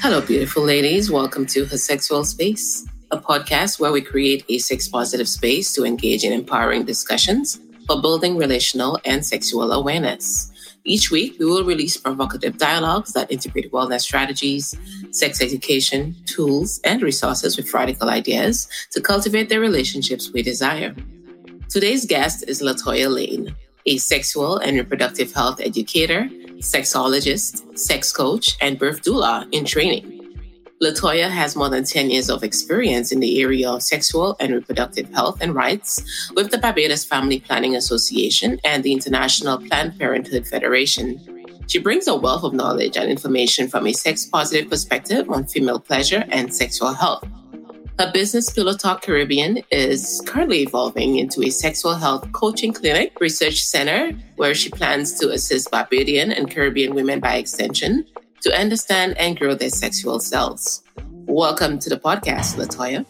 Hello, beautiful ladies. Welcome to Her Sexual Space, a podcast where we create a sex positive space to engage in empowering discussions for building relational and sexual awareness. Each week, we will release provocative dialogues that integrate wellness strategies, sex education, tools, and resources with radical ideas to cultivate the relationships we desire. Today's guest is Latoya Lane, a sexual and reproductive health educator, sexologist, sex coach, and birth doula in training. Latoya has more than 10 years of experience in the area of sexual and reproductive health and rights with the Barbados Family Planning Association and the International Planned Parenthood Federation. She brings a wealth of knowledge and information from a sex positive perspective on female pleasure and sexual health. Her business, Pillow Talk Caribbean, is currently evolving into a sexual health coaching clinic research center where she plans to assist Barbadian and Caribbean women by extension to understand and grow their sexual selves. Welcome to the podcast, Latoya.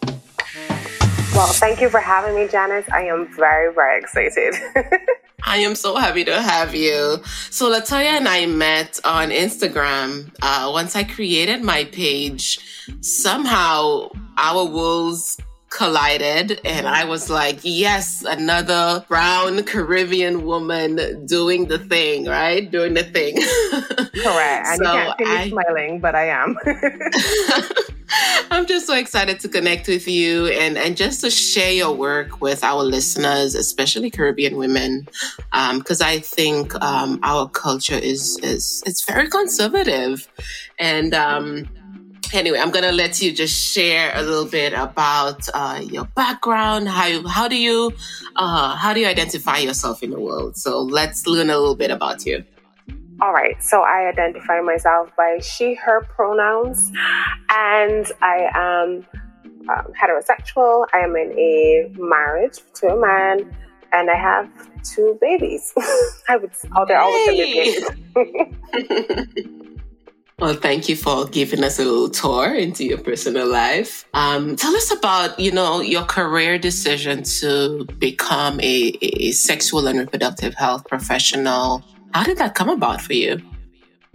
Well, thank you for having me, Janice. I am very, very excited. I am so happy to have you. So, Latoya and I met on Instagram. Uh, once I created my page, somehow our worlds collided and I was like, yes, another brown Caribbean woman doing the thing, right? Doing the thing. Correct. And so you can't see I, smiling, but I am. I'm just so excited to connect with you and, and just to share your work with our listeners, especially Caribbean women, because um, I think um, our culture is is it's very conservative, and um, anyway, I'm gonna let you just share a little bit about uh, your background. How you, how do you uh, how do you identify yourself in the world? So let's learn a little bit about you. All right, so I identify myself by she, her pronouns, and I am um, heterosexual. I am in a marriage to a man, and I have two babies. I would, oh, they're always babies. Well, thank you for giving us a little tour into your personal life. Um, tell us about, you know, your career decision to become a, a sexual and reproductive health professional. How did that come about for you?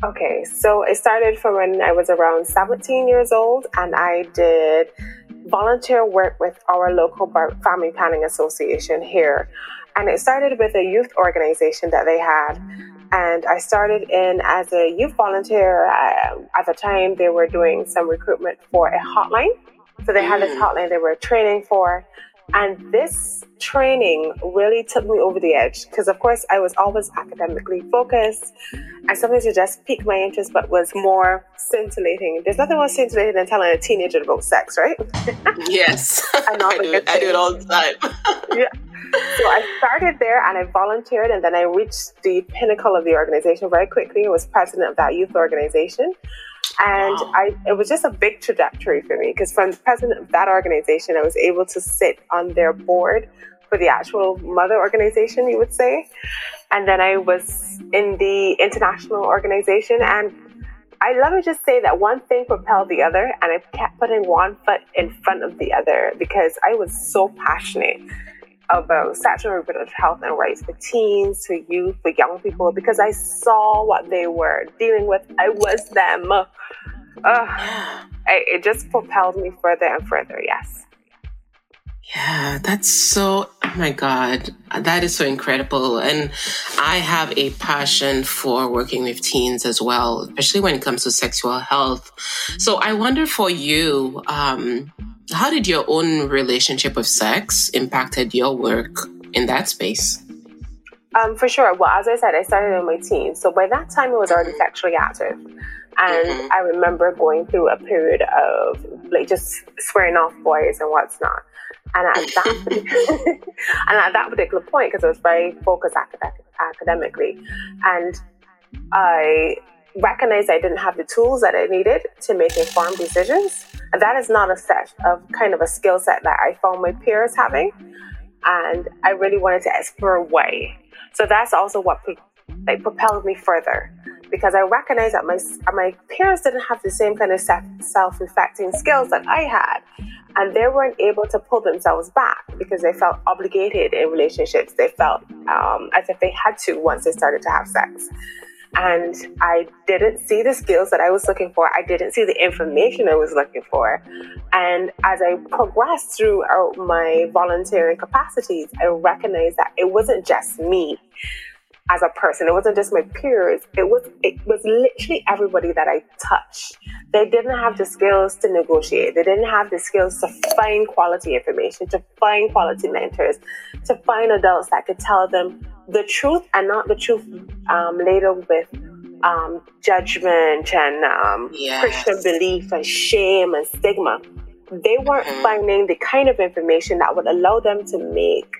Okay, so it started from when I was around 17 years old, and I did volunteer work with our local family planning association here. And it started with a youth organization that they had and I started in as a youth volunteer. Uh, at the time, they were doing some recruitment for a hotline. So they had this mm. hotline they were training for. And this training really took me over the edge because, of course, I was always academically focused. And sometimes it just piqued my interest, but was more scintillating. There's nothing more scintillating than telling a teenager about sex, right? Yes. I, I, do, I do it all the time. yeah so I started there and I volunteered, and then I reached the pinnacle of the organization very quickly. I was president of that youth organization. And wow. I, it was just a big trajectory for me because from the president of that organization, I was able to sit on their board for the actual mother organization, you would say. And then I was in the international organization. And I let me just say that one thing propelled the other, and I kept putting one foot in front of the other because I was so passionate about sexual reproductive health and rights for teens, for youth, for young people, because I saw what they were dealing with. I was them. Uh, I, it just propelled me further and further, yes. Yeah, that's so, oh my God, that is so incredible. And I have a passion for working with teens as well, especially when it comes to sexual health. So I wonder for you, um, how did your own relationship with sex impacted your work in that space? Um, for sure. Well, as I said, I started in my teens. So by that time, I was already sexually active. And mm-hmm. I remember going through a period of like just swearing off boys and what's not. And at that, and at that particular point, because I was very focused academic, academically, and I recognized I didn't have the tools that I needed to make informed decisions. And that is not a set of kind of a skill set that I found my peers having. And I really wanted to explore why. So that's also what like propelled me further because I recognized that my my peers didn't have the same kind of self-reflecting skills that I had, and they weren't able to pull themselves back because they felt obligated in relationships. They felt um, as if they had to once they started to have sex. And I didn't see the skills that I was looking for. I didn't see the information I was looking for. And as I progressed throughout my volunteering capacities, I recognized that it wasn't just me as a person. It wasn't just my peers. It was it was literally everybody that I touched. They didn't have the skills to negotiate. They didn't have the skills to find quality information, to find quality mentors, to find adults that could tell them the truth and not the truth um, later with um, judgment and um, yes. Christian belief and shame and stigma. They weren't mm-hmm. finding the kind of information that would allow them to make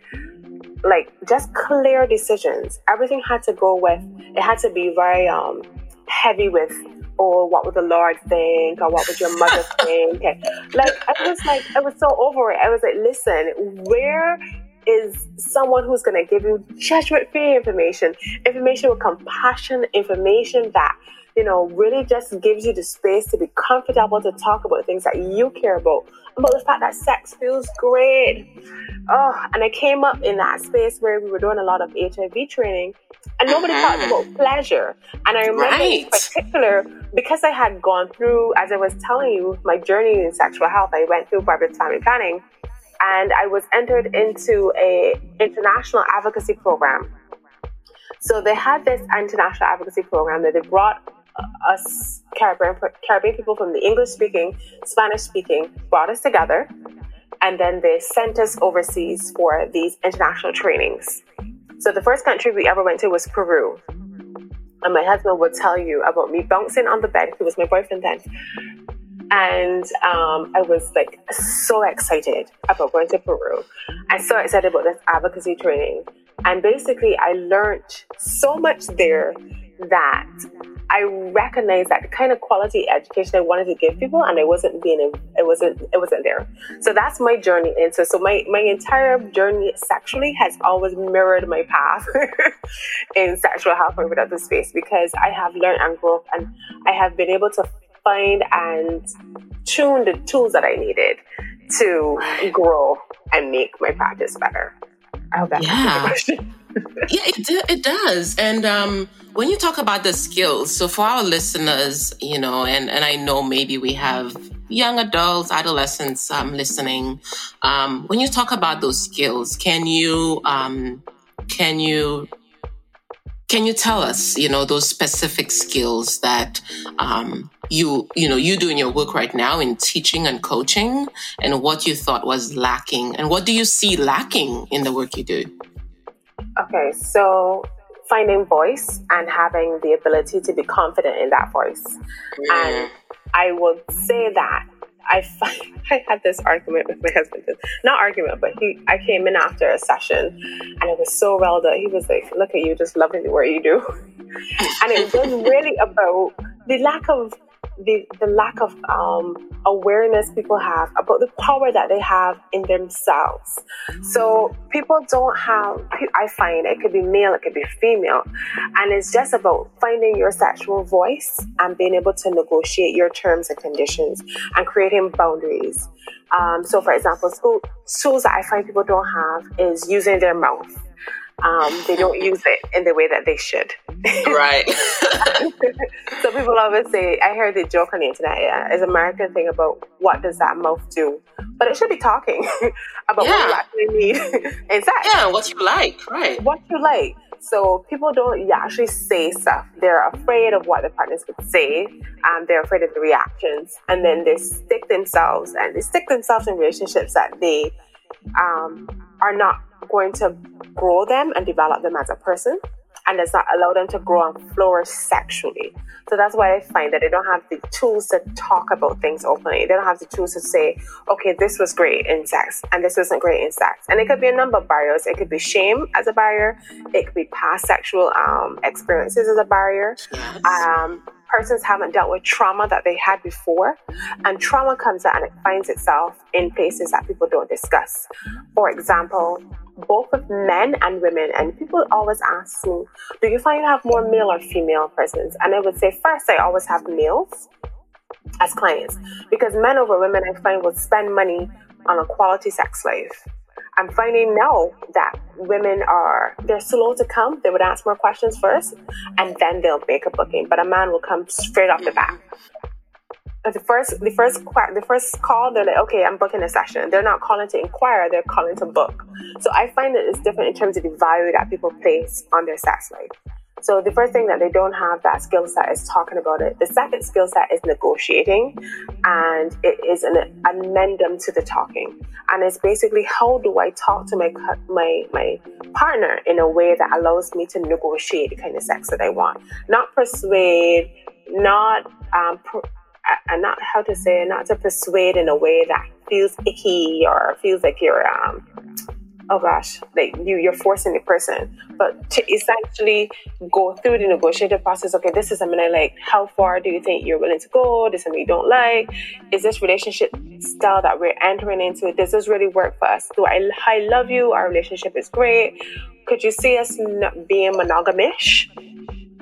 like just clear decisions. Everything had to go with it had to be very um heavy with or oh, what would the Lord think or what would your mother think? And, like I was like I was so over it. I was like, listen, where is someone who's going to give you judgment free information, information with compassion, information that, you know, really just gives you the space to be comfortable to talk about things that you care about, about the fact that sex feels great. Oh, and I came up in that space where we were doing a lot of HIV training and nobody talked uh-huh. about pleasure. And I remember right. in particular, because I had gone through, as I was telling you, my journey in sexual health, I went through Barbados Family Planning and I was entered into a international advocacy program. So they had this international advocacy program that they brought uh, us Caribbean, Caribbean people from the English speaking, Spanish speaking, brought us together, and then they sent us overseas for these international trainings. So the first country we ever went to was Peru. And my husband would tell you about me bouncing on the bed. He was my boyfriend then and um, I was like so excited about going to Peru. I'm so excited about this advocacy training. And basically, I learned so much there that I recognized that the kind of quality education I wanted to give people, and I wasn't being, it wasn't, it wasn't there. So that's my journey into. So my my entire journey sexually has always mirrored my path in sexual health and reproductive space because I have learned and grown, and I have been able to find and tune the tools that I needed to grow and make my practice better. I hope that yeah. yeah, it, it does. And um, when you talk about the skills, so for our listeners, you know, and, and I know maybe we have young adults, adolescents um, listening. Um, when you talk about those skills, can you um, can you can you tell us, you know, those specific skills that um, you, you know, you do in your work right now in teaching and coaching, and what you thought was lacking, and what do you see lacking in the work you do? Okay, so finding voice and having the ability to be confident in that voice, mm. and I would say that I I had this argument with my husband. Not argument, but he I came in after a session and it was so well done. He was like, Look at you, just loving the work you do. and it was really about the lack of the, the lack of um, awareness people have about the power that they have in themselves. So people don't have, I find it could be male, it could be female, and it's just about finding your sexual voice and being able to negotiate your terms and conditions and creating boundaries. Um, so, for example, school, tools that I find people don't have is using their mouth um, they don't use it in the way that they should. Right. so people always say, I heard the joke on the internet, yeah, it's American thing about what does that mouth do? But it should be talking about yeah. what you actually need in sex. Yeah, what you like, right. What you like. So people don't actually say stuff. They're afraid of what the partners would say, and they're afraid of the reactions, and then they stick themselves and they stick themselves in relationships that they um, are not going to grow them and develop them as a person and does not allow them to grow and flourish sexually. So that's why I find that they don't have the tools to talk about things openly. They don't have the tools to say, okay, this was great in sex and this wasn't great in sex. And it could be a number of barriers. It could be shame as a barrier. It could be past sexual um, experiences as a barrier. Um, persons haven't dealt with trauma that they had before, and trauma comes out and it finds itself in places that people don't discuss. For example, both with men and women. And people always ask me, do you find you have more male or female persons? And I would say, first, I always have males as clients because men over women I find will spend money on a quality sex life. I'm finding now that women are they're slow to come. They would ask more questions first, and then they'll make a booking. But a man will come straight off the bat. The first, the first, the first call, they're like, "Okay, I'm booking a session." They're not calling to inquire; they're calling to book. So I find that it's different in terms of the value that people place on their sex life. So the first thing that they don't have that skill set is talking about it. The second skill set is negotiating, and it is an amendum to the talking. And it's basically how do I talk to my my my partner in a way that allows me to negotiate the kind of sex that I want, not persuade, not um, and not how to say, not to persuade in a way that feels icky or feels like you're um, oh gosh, like you, you're forcing the person. But to essentially go through the negotiated process, okay, this is something I like. How far do you think you're willing to go? This is something you don't like. Is this relationship style that we're entering into? Does this really work for us? Do I, I love you? Our relationship is great. Could you see us being monogamish?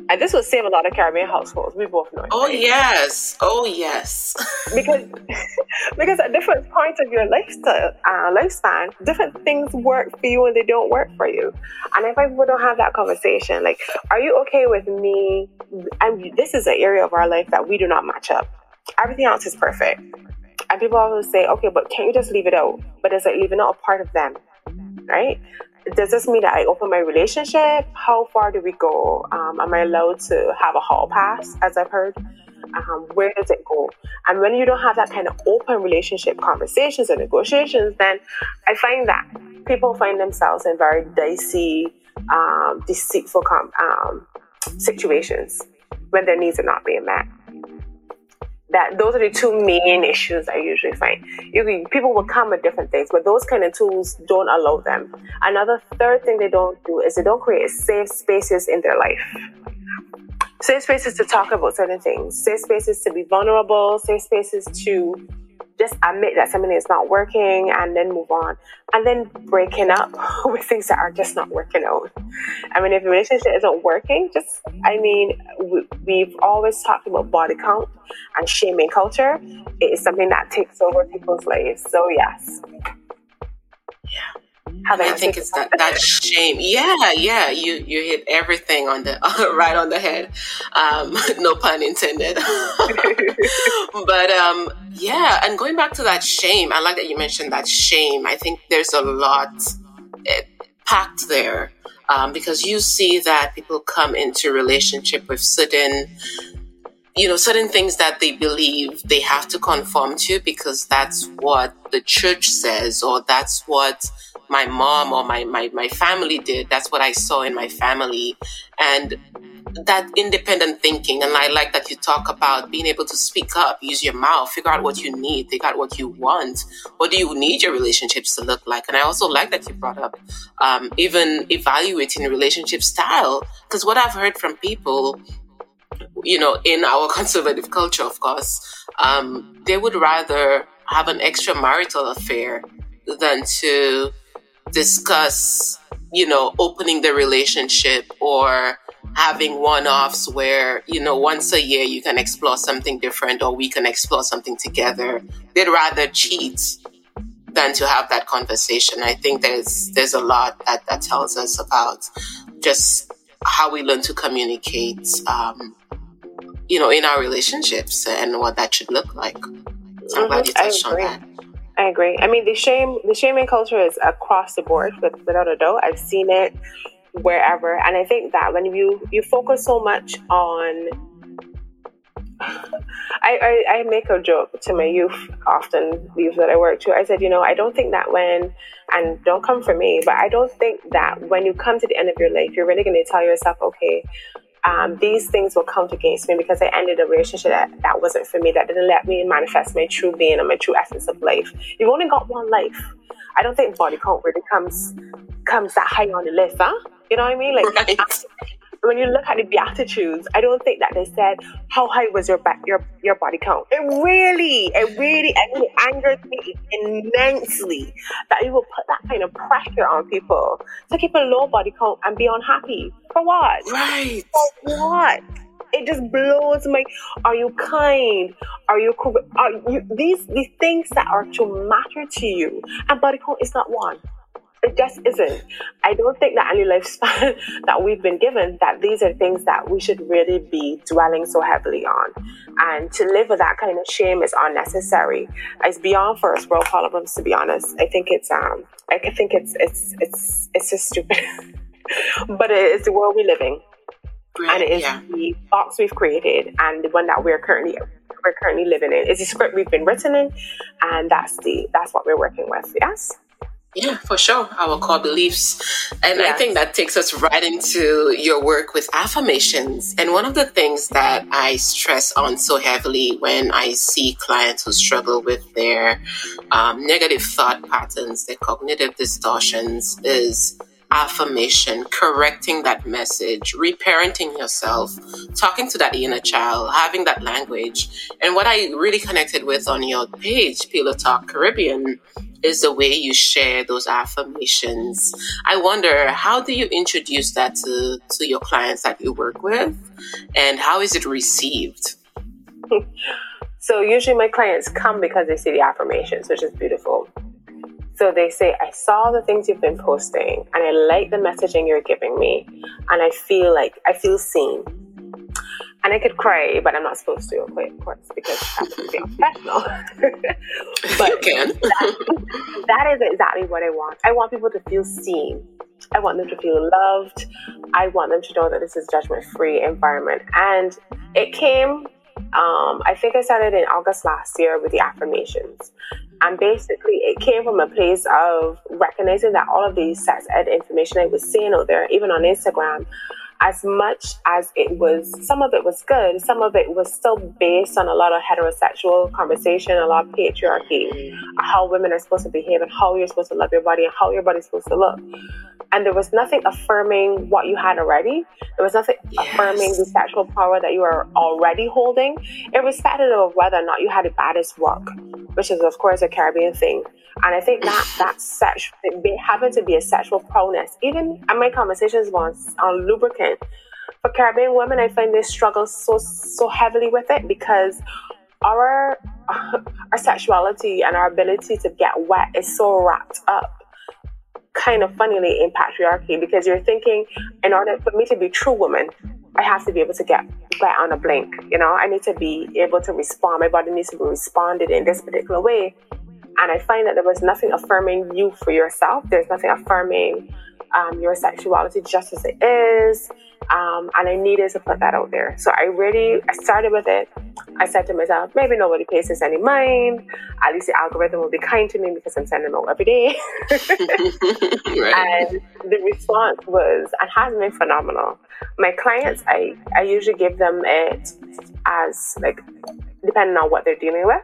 And this would save a lot of Caribbean households. We both know. Oh right? yes, oh yes. because because at different points of your lifestyle uh, lifespan, different things work for you and they don't work for you. And if I don't have that conversation, like, are you okay with me? And this is an area of our life that we do not match up. Everything else is perfect. And people always say, okay, but can't you just leave it out? But it's like leaving out a part of them? Right? Does this mean that I open my relationship? How far do we go? Um, am I allowed to have a hall pass, as I've heard? Um, where does it go? And when you don't have that kind of open relationship conversations and negotiations, then I find that people find themselves in very dicey, um, deceitful um, situations when their needs are not being met that those are the two main issues I usually find. You, people will come with different things, but those kind of tools don't allow them. Another third thing they don't do is they don't create safe spaces in their life. Safe spaces to talk about certain things, safe spaces to be vulnerable, safe spaces to just admit that something is not working and then move on. And then breaking up with things that are just not working out. I mean, if a relationship isn't working, just, I mean, we, have always talked about body count and shaming culture. It is something that takes over people's lives. So, yes. Yeah. I think it's that, that shame. Yeah, yeah. You you hit everything on the right on the head. Um, no pun intended. but um, yeah, and going back to that shame, I like that you mentioned that shame. I think there's a lot eh, packed there um, because you see that people come into relationship with certain you know certain things that they believe they have to conform to because that's what the church says or that's what my mom or my, my, my family did. That's what I saw in my family. And that independent thinking. And I like that you talk about being able to speak up, use your mouth, figure out what you need, figure out what you want. What do you need your relationships to look like? And I also like that you brought up um, even evaluating relationship style. Because what I've heard from people, you know, in our conservative culture, of course, um, they would rather have an extramarital affair than to discuss, you know, opening the relationship or having one offs where, you know, once a year you can explore something different or we can explore something together. They'd rather cheat than to have that conversation. I think there's there's a lot that, that tells us about just how we learn to communicate um, you know, in our relationships and what that should look like. So I'm glad you mm-hmm. touched on that. I agree. I mean, the shame, the shaming culture is across the board, with, without a doubt. I've seen it wherever, and I think that when you you focus so much on, I, I, I make a joke to my youth often, youth that I work to. I said, you know, I don't think that when, and don't come for me, but I don't think that when you come to the end of your life, you're really going to tell yourself, okay, um, these things will count against me because I ended a relationship that, that wasn't for me, that didn't let me manifest my true being and my true essence of life. You've only got one life. I don't think body count really comes comes that high on the list, huh? You know what I mean? Like right when you look at the Beatitudes, I don't think that they said how high was your back, your your body count. It really, it really, it angered me immensely that you will put that kind of pressure on people to keep a low body count and be unhappy for what? Right. For what? It just blows my. Are you kind? Are you? Are you these these things that are to matter to you? And body count is not one. It just isn't. I don't think that any lifespan that we've been given that these are things that we should really be dwelling so heavily on. And to live with that kind of shame is unnecessary. It's beyond first world problems, to be honest. I think it's um I think it's it's it's it's just stupid. but it's the world we live in. Right, and it is yeah. the box we've created and the one that we're currently we're currently living in. It's a script we've been written in and that's the that's what we're working with. Yes? Yeah, for sure. Our core beliefs. And yes. I think that takes us right into your work with affirmations. And one of the things that I stress on so heavily when I see clients who struggle with their um, negative thought patterns, their cognitive distortions, is affirmation, correcting that message, reparenting yourself, talking to that inner child, having that language. And what I really connected with on your page, Pillow Talk Caribbean, is the way you share those affirmations. I wonder how do you introduce that to, to your clients that you work with and how is it received? so usually my clients come because they see the affirmations, which is beautiful. So they say, I saw the things you've been posting and I like the messaging you're giving me. And I feel like I feel seen. And I could cry, but I'm not supposed to, of course, because I'm professional. but you can. that, that is exactly what I want. I want people to feel seen. I want them to feel loved. I want them to know that this is judgment free environment. And it came um, I think I started in August last year with the affirmations. And basically, it came from a place of recognizing that all of these sex ed information I was seeing out there, even on Instagram, as much as it was, some of it was good, some of it was still based on a lot of heterosexual conversation, a lot of patriarchy, how women are supposed to behave and how you're supposed to love your body and how your body's supposed to look. And there was nothing affirming what you had already. There was nothing yes. affirming the sexual power that you are already holding, irrespective of whether or not you had the baddest work, which is, of course, a Caribbean thing. And I think that that sex, having to be a sexual prowess, even in my conversations once on lubricant, for Caribbean women, I find they struggle so so heavily with it because our our sexuality and our ability to get wet is so wrapped up kind of funnily in patriarchy because you're thinking in order for me to be true woman I have to be able to get wet on a blink. You know, I need to be able to respond. My body needs to be responded in this particular way. And I find that there was nothing affirming you for yourself. There's nothing affirming um, your sexuality just as it is. Um, and I needed to put that out there. So I really, I started with it. I said to myself, maybe nobody pays this any mind. At least the algorithm will be kind to me because I'm sending them out every day. right. And the response was, and has been phenomenal. My clients, I, I usually give them it as like, depending on what they're dealing with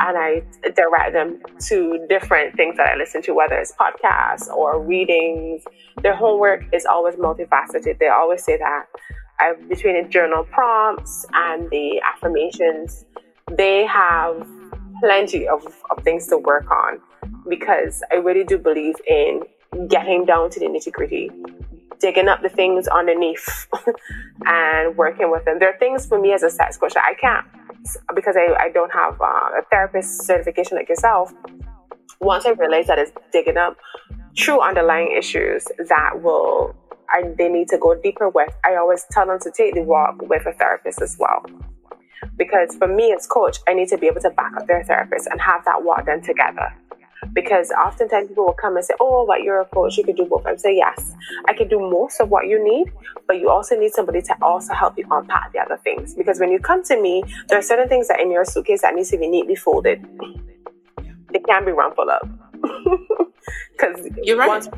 and I direct them to different things that I listen to, whether it's podcasts or readings. Their homework is always multifaceted. They always say that I, between the journal prompts and the affirmations, they have plenty of, of things to work on because I really do believe in getting down to the nitty gritty, digging up the things underneath and working with them. There are things for me as a sex coach that I can't because I, I don't have uh, a therapist certification like yourself, once I realize that it's digging up true underlying issues that will I, they need to go deeper with, I always tell them to take the walk with a therapist as well. Because for me as coach, I need to be able to back up their therapist and have that walk done together because oftentimes people will come and say, "Oh, but you're a coach, you can do both." I say, "Yes, I can do most of what you need, but you also need somebody to also help you unpack the other things." Because when you come to me, there are certain things that in your suitcase that needs to be neatly folded. They can't be rumpled up because you're right. Once,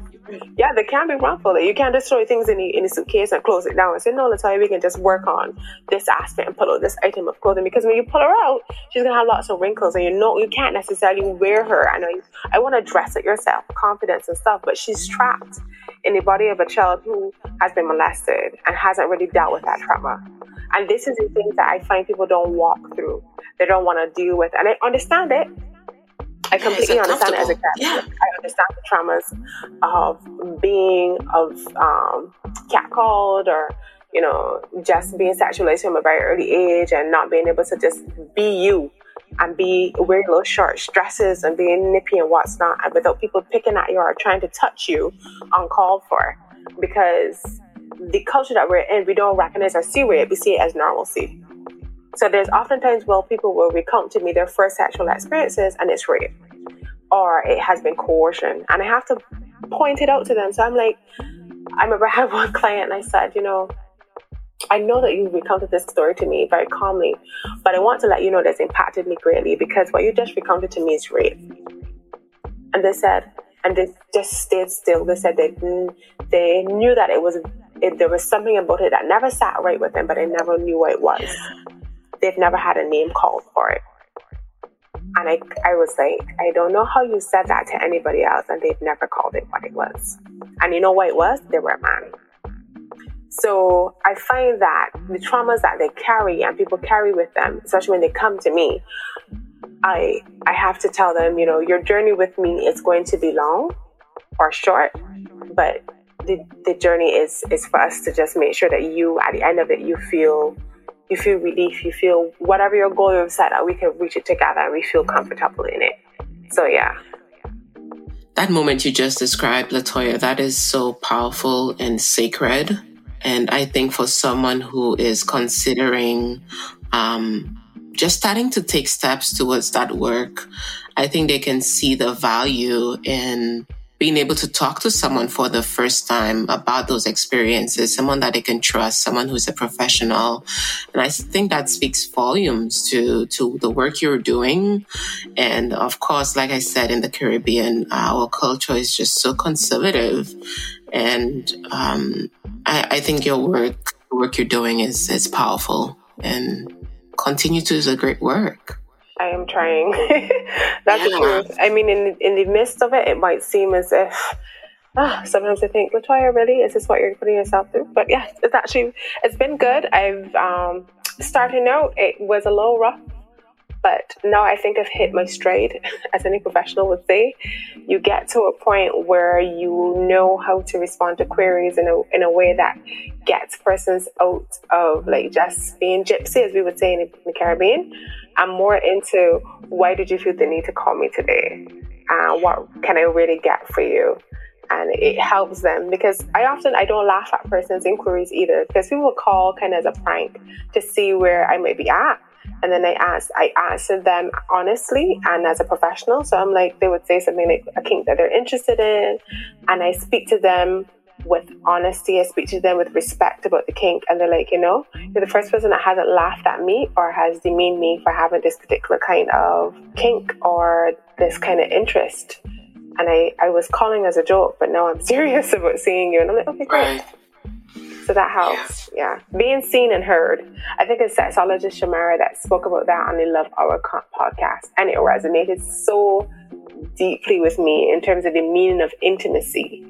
yeah, they can be wrongful. You can't destroy things in the, in suitcase and close it down and say, no, let's we can just work on this aspect and pull out this item of clothing. Because when you pull her out, she's going to have lots of wrinkles and you know, you can't necessarily wear her. I know you, I want to dress it yourself, confidence and stuff, but she's trapped in the body of a child who has been molested and hasn't really dealt with that trauma. And this is the things that I find people don't walk through. They don't want to deal with. And I understand it I completely yeah, understand it as a cat. Yeah. I understand the traumas of being of um, catcalled or you know just being sexualized from a very early age and not being able to just be you and be wearing little short dresses and being nippy and what's not, and without people picking at you or trying to touch you uncalled for. Because the culture that we're in, we don't recognize or see rape, we see it as normalcy. So there's oftentimes well people will recount to me their first sexual experiences and it's rape. Or it has been coercion. And I have to point it out to them. So I'm like, I remember I had one client and I said, you know, I know that you recounted this story to me very calmly, but I want to let you know that's impacted me greatly because what you just recounted to me is rape. And they said, and they just stayed still. They said they they knew that it was it, there was something about it that never sat right with them, but they never knew what it was. They've never had a name called for it. And I, I was like, I don't know how you said that to anybody else, and they've never called it what it was. And you know what it was? They were a man. So I find that the traumas that they carry and people carry with them, especially when they come to me, I I have to tell them, you know, your journey with me is going to be long or short, but the, the journey is is for us to just make sure that you at the end of it you feel you feel relief, you feel whatever your goal you've set that we can reach it together and we feel comfortable in it. So yeah. That moment you just described, Latoya, that is so powerful and sacred. And I think for someone who is considering um, just starting to take steps towards that work, I think they can see the value in being able to talk to someone for the first time about those experiences, someone that they can trust, someone who's a professional. And I think that speaks volumes to, to the work you're doing. And of course, like I said, in the Caribbean, our culture is just so conservative. And, um, I, I think your work, the work you're doing is, is powerful and continue to do the great work. I am trying. That's yeah. the truth. I mean, in in the midst of it, it might seem as if ah, sometimes I think, Latoya, really, is this what you're putting yourself through? But yeah, it's actually it's been good. I've um, starting out, it was a little rough but now I think I've hit my stride, as any professional would say. You get to a point where you know how to respond to queries in a, in a way that gets persons out of like just being gypsy, as we would say in the Caribbean, and more into why did you feel the need to call me today? And uh, what can I really get for you? and it helps them because I often I don't laugh at person's inquiries either because people will call kind of as a prank to see where I might be at and then I asked, I answered them honestly and as a professional. So I'm like, they would say something like a kink that they're interested in, and I speak to them with honesty. I speak to them with respect about the kink, and they're like, you know, you're the first person that hasn't laughed at me or has demeaned me for having this particular kind of kink or this kind of interest. And I, I was calling as a joke, but now I'm serious about seeing you. And I'm like, okay, great. So that helps. Yeah. yeah. Being seen and heard. I think it's sexologist Shamara that spoke about that on the Love Hour podcast. And it resonated so deeply with me in terms of the meaning of intimacy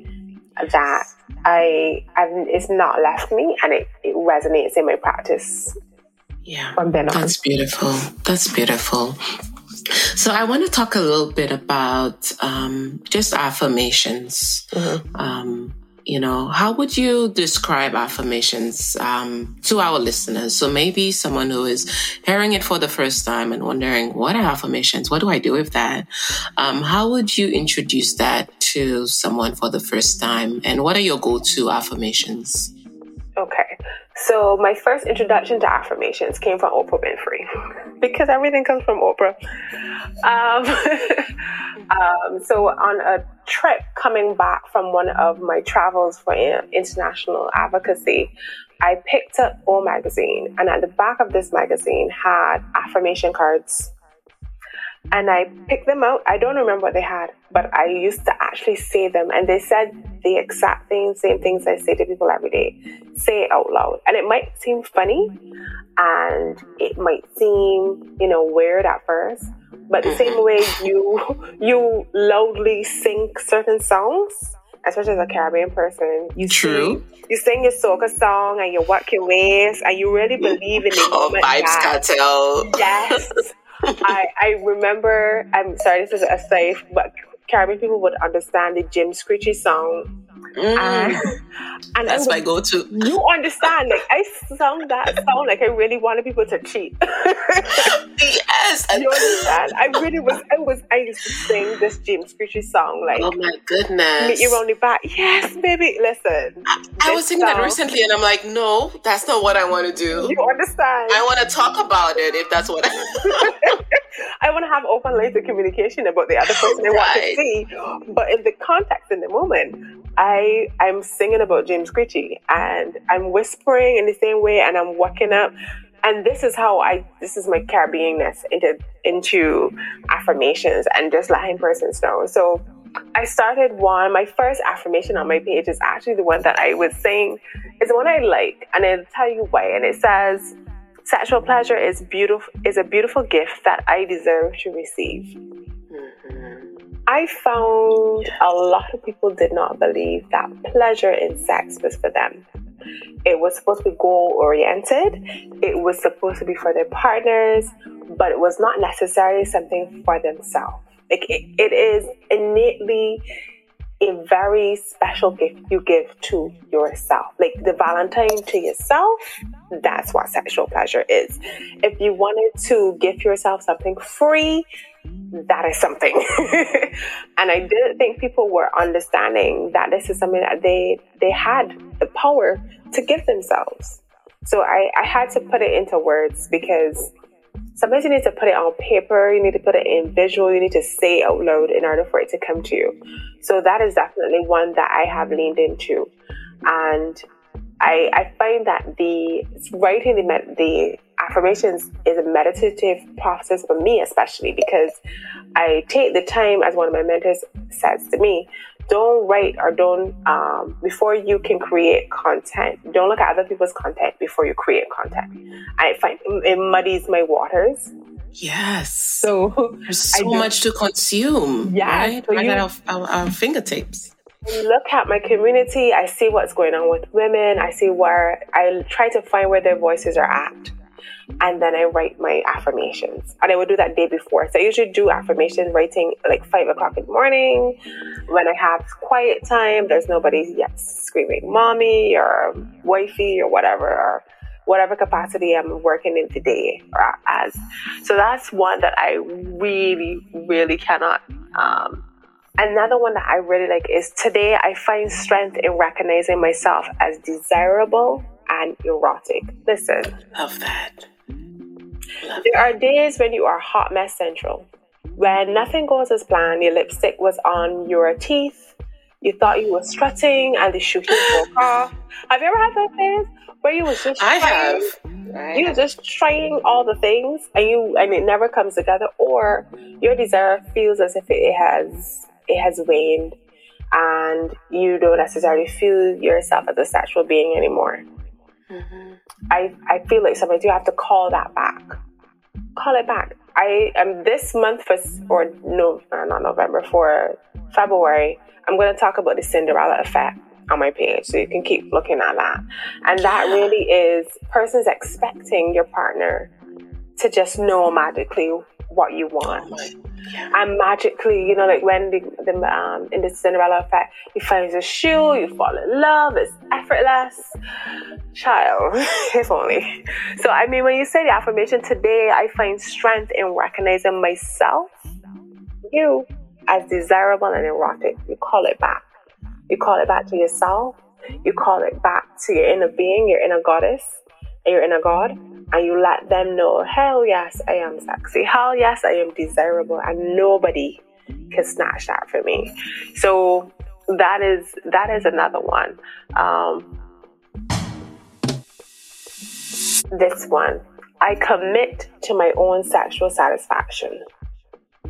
that I, I've, it's not left me and it, it resonates in my practice. Yeah. From then on. That's beautiful. That's beautiful. So I want to talk a little bit about um, just affirmations. Mm-hmm. Um, you know, how would you describe affirmations um, to our listeners? So maybe someone who is hearing it for the first time and wondering, what are affirmations? What do I do with that? Um, how would you introduce that to someone for the first time? And what are your go-to affirmations? Okay. So my first introduction to affirmations came from Oprah Winfrey because everything comes from Oprah. Um, um, so on a trip coming back from one of my travels for international advocacy, I picked up O magazine, and at the back of this magazine had affirmation cards and I picked them out. I don't remember what they had, but I used to actually say them, and they said the exact thing, same things I say to people every day. Say it out loud, and it might seem funny, and it might seem you know weird at first, but the same way mm-hmm. you you loudly sing certain songs. Especially as a Caribbean person, you True. Sing, you sing your soca song and you work your ways and you really believe in the oh, moment. Vybz that, Kartel. Yes. I, I remember, I'm sorry, this is a safe, but Caribbean people would understand the Jim Screechy song. Mm. And, and that's my go-to. You understand? Like I sung that song like I really wanted people to cheat. yes, you understand? I really was. I was. I used to sing this James Gucci song like. Oh my goodness! Meet you only back. Yes, baby. Listen. I, I was singing song, that recently, and I'm like, no, that's not what I want to do. You understand? I want to talk about it if that's what. I, I want to have open lines of communication about the other person right. I want to see, but in the context in the moment, I I'm singing about James Gucci and I'm whispering in the same way and I'm walking up and this is how I this is my Caribbeanness into into affirmations and just letting persons know. So I started one. My first affirmation on my page is actually the one that I was saying is the one I like, and I'll tell you why. And it says, "Sexual pleasure is beautiful is a beautiful gift that I deserve to receive." Mm-hmm. I found a lot of people did not believe that pleasure in sex was for them. It was supposed to be goal oriented, it was supposed to be for their partners, but it was not necessarily something for themselves. Like it, it is innately a very special gift you give to yourself. Like the Valentine to yourself, that's what sexual pleasure is. If you wanted to give yourself something free, that is something. and I didn't think people were understanding that this is something that they they had the power to give themselves. So I, I had to put it into words because sometimes you need to put it on paper, you need to put it in visual, you need to say out loud in order for it to come to you. So that is definitely one that I have leaned into. And I, I find that the writing the, the affirmations is a meditative process for me, especially because I take the time, as one of my mentors says to me, don't write or don't, um, before you can create content, don't look at other people's content before you create content. I find it muddies my waters. Yes. So there's so much to consume. Yeah. Right, so right you, at our, our, our fingertips look at my community, I see what's going on with women, I see where I try to find where their voices are at and then I write my affirmations. And I would do that day before. So I usually do affirmation writing like five o'clock in the morning when I have quiet time. There's nobody yet screaming mommy or wifey or whatever or whatever capacity I'm working in today or as. So that's one that I really, really cannot. Um, another one that I really like is today I find strength in recognizing myself as desirable and erotic. Listen. Love that. There are days when you are hot mess central, when nothing goes as planned. Your lipstick was on your teeth. You thought you were strutting, and the shoe broke off. Have you ever had those days where you was just I trying, have. I you have. just trying all the things, and you and it never comes together, or your desire feels as if it has it has waned, and you don't necessarily feel yourself as a sexual being anymore. Mm-hmm. I I feel like sometimes you have to call that back call it back. I am this month for or no, not November for February. I'm going to talk about the Cinderella effect on my page, so you can keep looking at that. And that really is persons expecting your partner to just know magically what you want. Oh yeah. And magically, you know, like when the, the um, in the Cinderella effect, you find a shoe, you fall in love, it's effortless. Child, if only. So, I mean, when you say the affirmation today, I find strength in recognizing myself, you, as desirable and erotic. You call it back. You call it back to yourself. You call it back to your inner being, your inner goddess, and your inner god and you let them know, hell yes, I am sexy. Hell yes, I am desirable, and nobody can snatch that from me. So that is that is another one. Um, this one, I commit to my own sexual satisfaction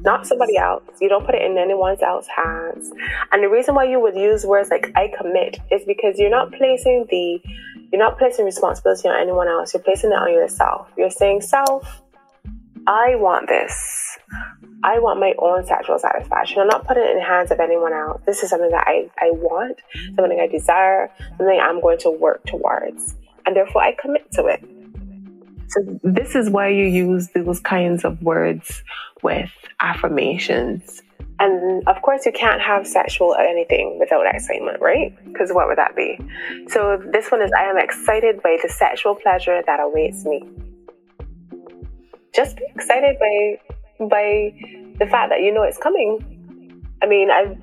not somebody else. You don't put it in anyone else's hands. And the reason why you would use words like I commit is because you're not placing the you're not placing responsibility on anyone else. You're placing it on yourself. You're saying, self, I want this. I want my own sexual satisfaction. I'm not putting it in the hands of anyone else. This is something that I, I want, something I desire, something I'm going to work towards. And therefore I commit to it. So this is why you use those kinds of words with affirmations And of course, you can't have sexual anything without excitement, right? Because what would that be? So this one is I am excited by the sexual pleasure that awaits me. Just be excited by by the fact that you know it's coming. I mean, I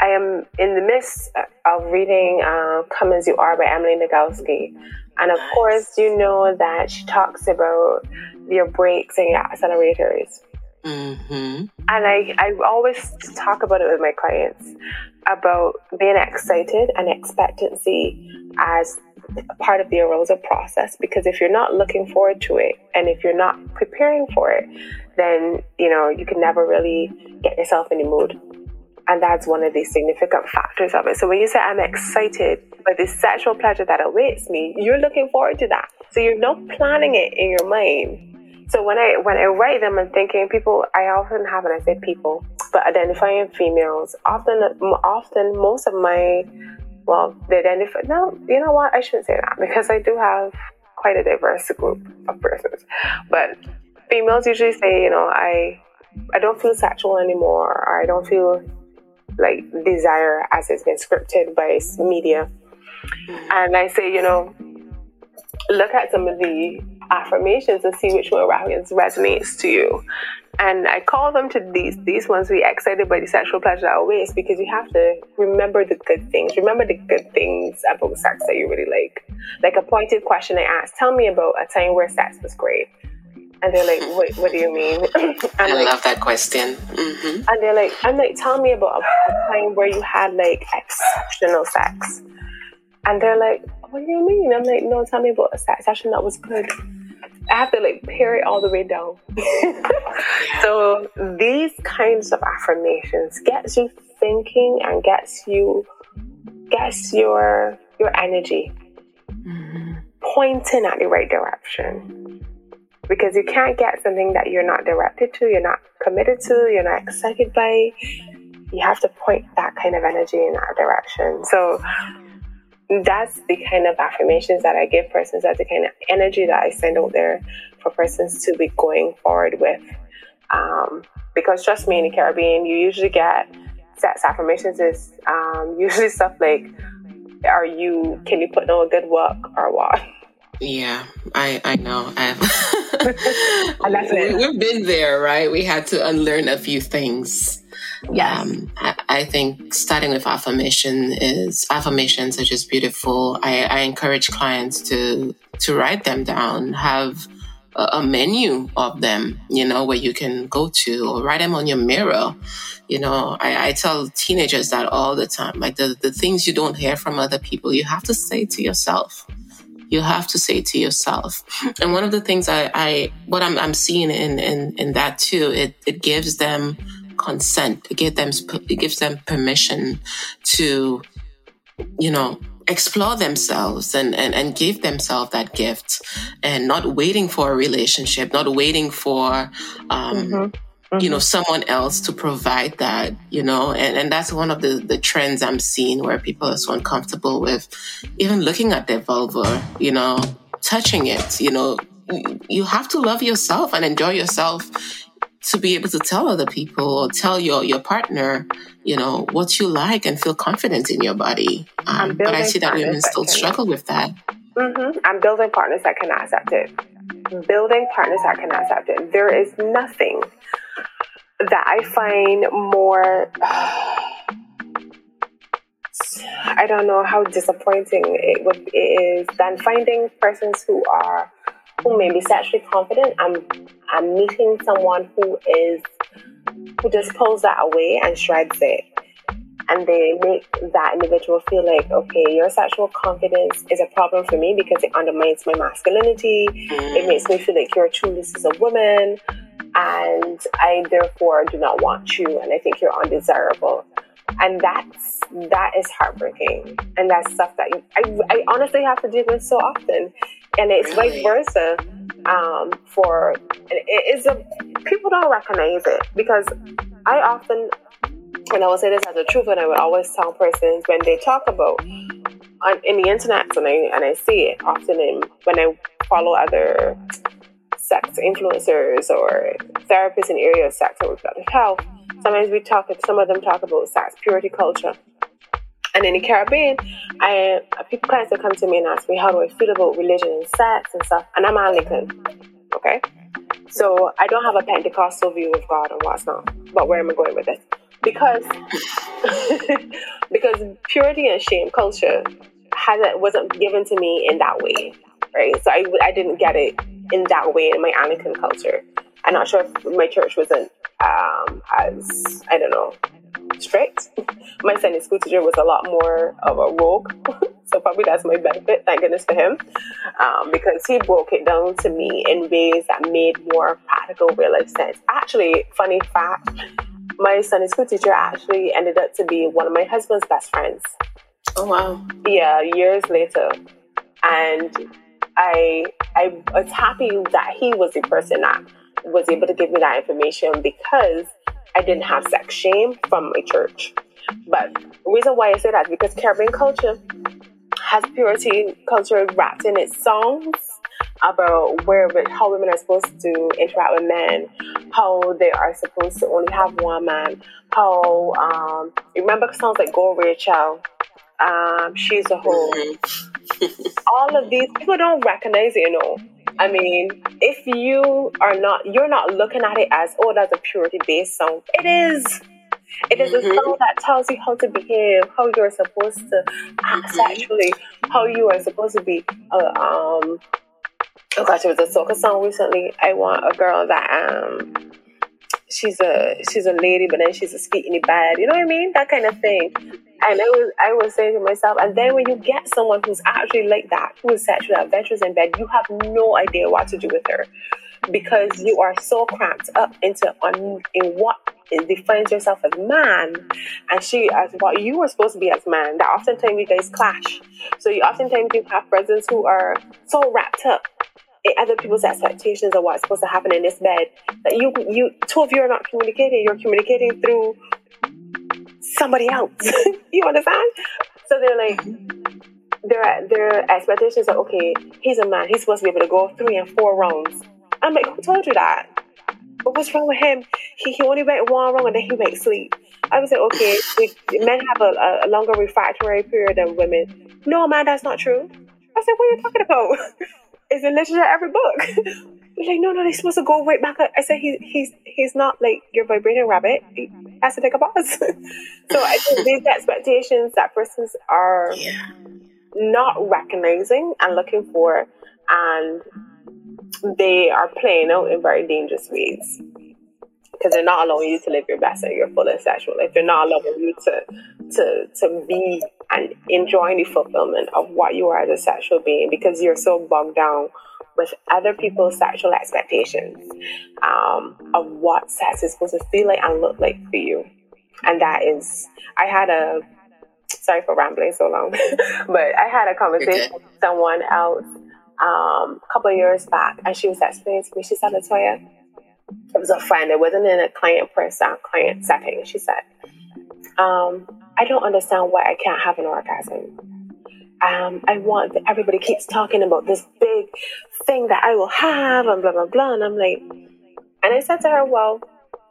I am in the midst of reading uh, "Come as You Are" by Emily Nagoski, and of course, you know that she talks about your brakes and your accelerators. Mm-hmm. And I, I always talk about it with my clients about being excited and expectancy as part of the arousal process because if you're not looking forward to it and if you're not preparing for it, then you know you can never really get yourself in the mood. And that's one of the significant factors of it. So when you say I'm excited by the sexual pleasure that awaits me, you're looking forward to that. So you're not planning it in your mind so when I when I write them, I'm thinking people. I often have, and I say people, but identifying females. Often, often most of my, well, they identify. No, you know what? I shouldn't say that because I do have quite a diverse group of persons. But females usually say, you know, I I don't feel sexual anymore, or I don't feel like desire as it's been scripted by media. And I say, you know, look at some of the affirmations and see which one resonates to you. And I call them to these these ones be excited by the sexual pleasure always because you have to remember the good things. Remember the good things about sex that you really like. Like a pointed question I asked, tell me about a time where sex was great. And they're like, what, what do you mean? I like, love that question. Mm-hmm. And they're like, I'm like, tell me about a, a time where you had like exceptional sex. And they're like, what do you mean? I'm like, no, tell me about a session that was good. I have to like pare it all the way down. so these kinds of affirmations gets you thinking and gets you gets your your energy mm-hmm. pointing at the right direction. Because you can't get something that you're not directed to, you're not committed to, you're not excited by. You have to point that kind of energy in that direction. So that's the kind of affirmations that I give persons. That's the kind of energy that I send out there for persons to be going forward with. Um, because trust me, in the Caribbean, you usually get sex affirmations is um, usually stuff like, "Are you? Can you put on a good work or what?" Yeah, I I know. I've we, have been there, right? We had to unlearn a few things. Yes. Um, I, I, think starting with affirmation is affirmations are just beautiful. I, I encourage clients to to write them down, have a, a, menu of them, you know, where you can go to or write them on your mirror. You know, I, I tell teenagers that all the time. Like the, the things you don't hear from other people, you have to say to yourself you have to say to yourself. And one of the things I, I what I'm, I'm seeing in, in, in that too, it, it gives them consent. It gives them, it gives them permission to, you know, explore themselves and, and, and give themselves that gift and not waiting for a relationship, not waiting for, um, mm-hmm you know, mm-hmm. someone else to provide that, you know, and, and that's one of the, the trends I'm seeing where people are so uncomfortable with even looking at their vulva, you know, touching it, you know, you have to love yourself and enjoy yourself to be able to tell other people or tell your, your partner, you know, what you like and feel confident in your body. Um, but I see that women still struggle with that. Mm-hmm. I'm building partners that can accept it. Building partners that can accept it. There is nothing that I find more. I don't know how disappointing it would it is than finding persons who are who may be sexually confident. I'm I'm meeting someone who is who just pulls that away and shreds it. And they make that individual feel like, okay, your sexual confidence is a problem for me because it undermines my masculinity. It mm. makes me feel like you're trueness as a woman and I therefore do not want you and I think you're undesirable. And that's that is heartbreaking. And that's stuff that I, I honestly have to deal with so often. And it's really? vice versa. Um, for and it is a people don't recognize it because I often and I will say this as a truth and I would always tell persons when they talk about on in the internet and I and I see it often in when I follow other sex influencers or therapists in area of sex or reproductive health. Sometimes we talk, some of them talk about sex, purity culture. And in the Caribbean, I uh, people clients will come to me and ask me how do I feel about religion and sex and stuff. And I'm Anglican, okay? So I don't have a Pentecostal view of God and what's not. But where am I going with this? Because because purity and shame culture hasn't wasn't given to me in that way, right? So I I didn't get it in that way in my Anglican culture. I'm not sure if my church wasn't um, as I don't know strict. My Sunday school teacher was a lot more of a rogue, so probably that's my benefit. Thank goodness for him, um, because he broke it down to me in ways that made more practical, real life sense. Actually, funny fact, my Sunday school teacher actually ended up to be one of my husband's best friends. Oh wow! Yeah, years later, and I I was happy that he was the person that was able to give me that information because I didn't have sex shame from my church. But the reason why I say that is because Caribbean culture has purity culture wrapped in its songs about where how women are supposed to interact with men, how they are supposed to only have one man, how um, remember songs like Go Rachel, um, She's a Hoe. Mm-hmm. All of these people don't recognize it, you know. I mean, if you are not, you're not looking at it as, oh, that's a purity based song. It is. It is mm-hmm. a song that tells you how to behave, how you're supposed to act mm-hmm. sexually, how you are supposed to be. Uh, um, oh gosh, it was a soca song recently. I want a girl that um, she's a she's a lady, but then she's a the bed. You know what I mean? That kind of thing. And I was I was saying to myself, and then when you get someone who's actually like that, who is sexually adventurous in bed, you have no idea what to do with her because you are so cramped up into on in what defines yourself as man and she as what you were supposed to be as man that oftentimes you guys clash so you oftentimes you have presents who are so wrapped up Eh, other people's expectations of what's supposed to happen in this bed that you you two of you are not communicating you're communicating through somebody else. you understand? So they're like, their their expectations are okay. He's a man. He's supposed to be able to go three and four rounds. I'm like, who told you that? But what's wrong with him? He, he only went one round and then he went sleep. I was like, okay, men have a, a longer refractory period than women. No, man, that's not true. I said, what are you talking about? it's in literally every book. He's mm-hmm. like, no, no, they're supposed to go right back. I said, he's he's he's not like your vibrating rabbit. He has to take a pause. so I think these expectations that persons are yeah. not recognizing and looking for, and they are playing out in very dangerous ways because they're not allowing you to live your best and your fullest sexual life. They're not allowing you to to to be and enjoying the fulfillment of what you are as a sexual being because you're so bogged down with other people's sexual expectations um, of what sex is supposed to feel like and look like for you. And that is, I had a, sorry for rambling so long, but I had a conversation with someone else um, a couple of years back, and she was explaining to me, she said, Latoya, it was a friend, it wasn't in a client person, client setting. She said, um, I don't understand why I can't have an orgasm um, I want everybody keeps talking about this big thing that I will have and blah blah blah. And I'm like, and I said to her, well,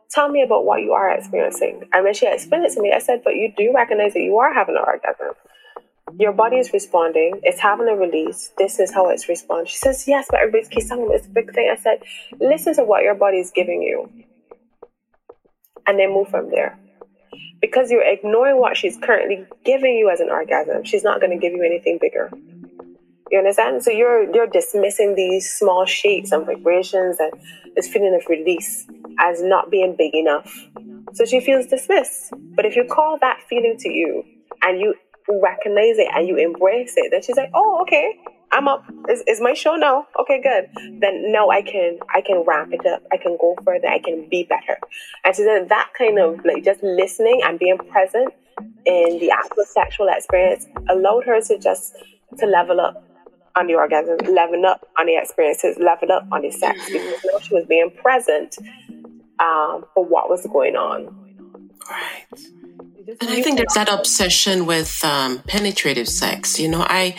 tell me about what you are experiencing. And when she explained it to me, I said, but you do recognize that you are having an orgasm. Your body is responding. It's having a release. This is how it's responding. She says, yes, but everybody keeps talking about this big thing. I said, listen to what your body is giving you, and then move from there because you're ignoring what she's currently giving you as an orgasm, she's not going to give you anything bigger. You understand? So you're you're dismissing these small shapes and vibrations and this feeling of release as not being big enough. So she feels dismissed. But if you call that feeling to you and you recognize it and you embrace it, then she's like, oh, okay, I'm up. Is, is my show now? Okay, good. Then now I can I can ramp it up. I can go further. I can be better. And so then that kind of like just listening and being present in the actual sexual experience allowed her to just to level up on the orgasm, level up on the experiences, level up on the sex because now she was being present um, for what was going on. Right. And I think there's that obsession with um, penetrative sex. You know, I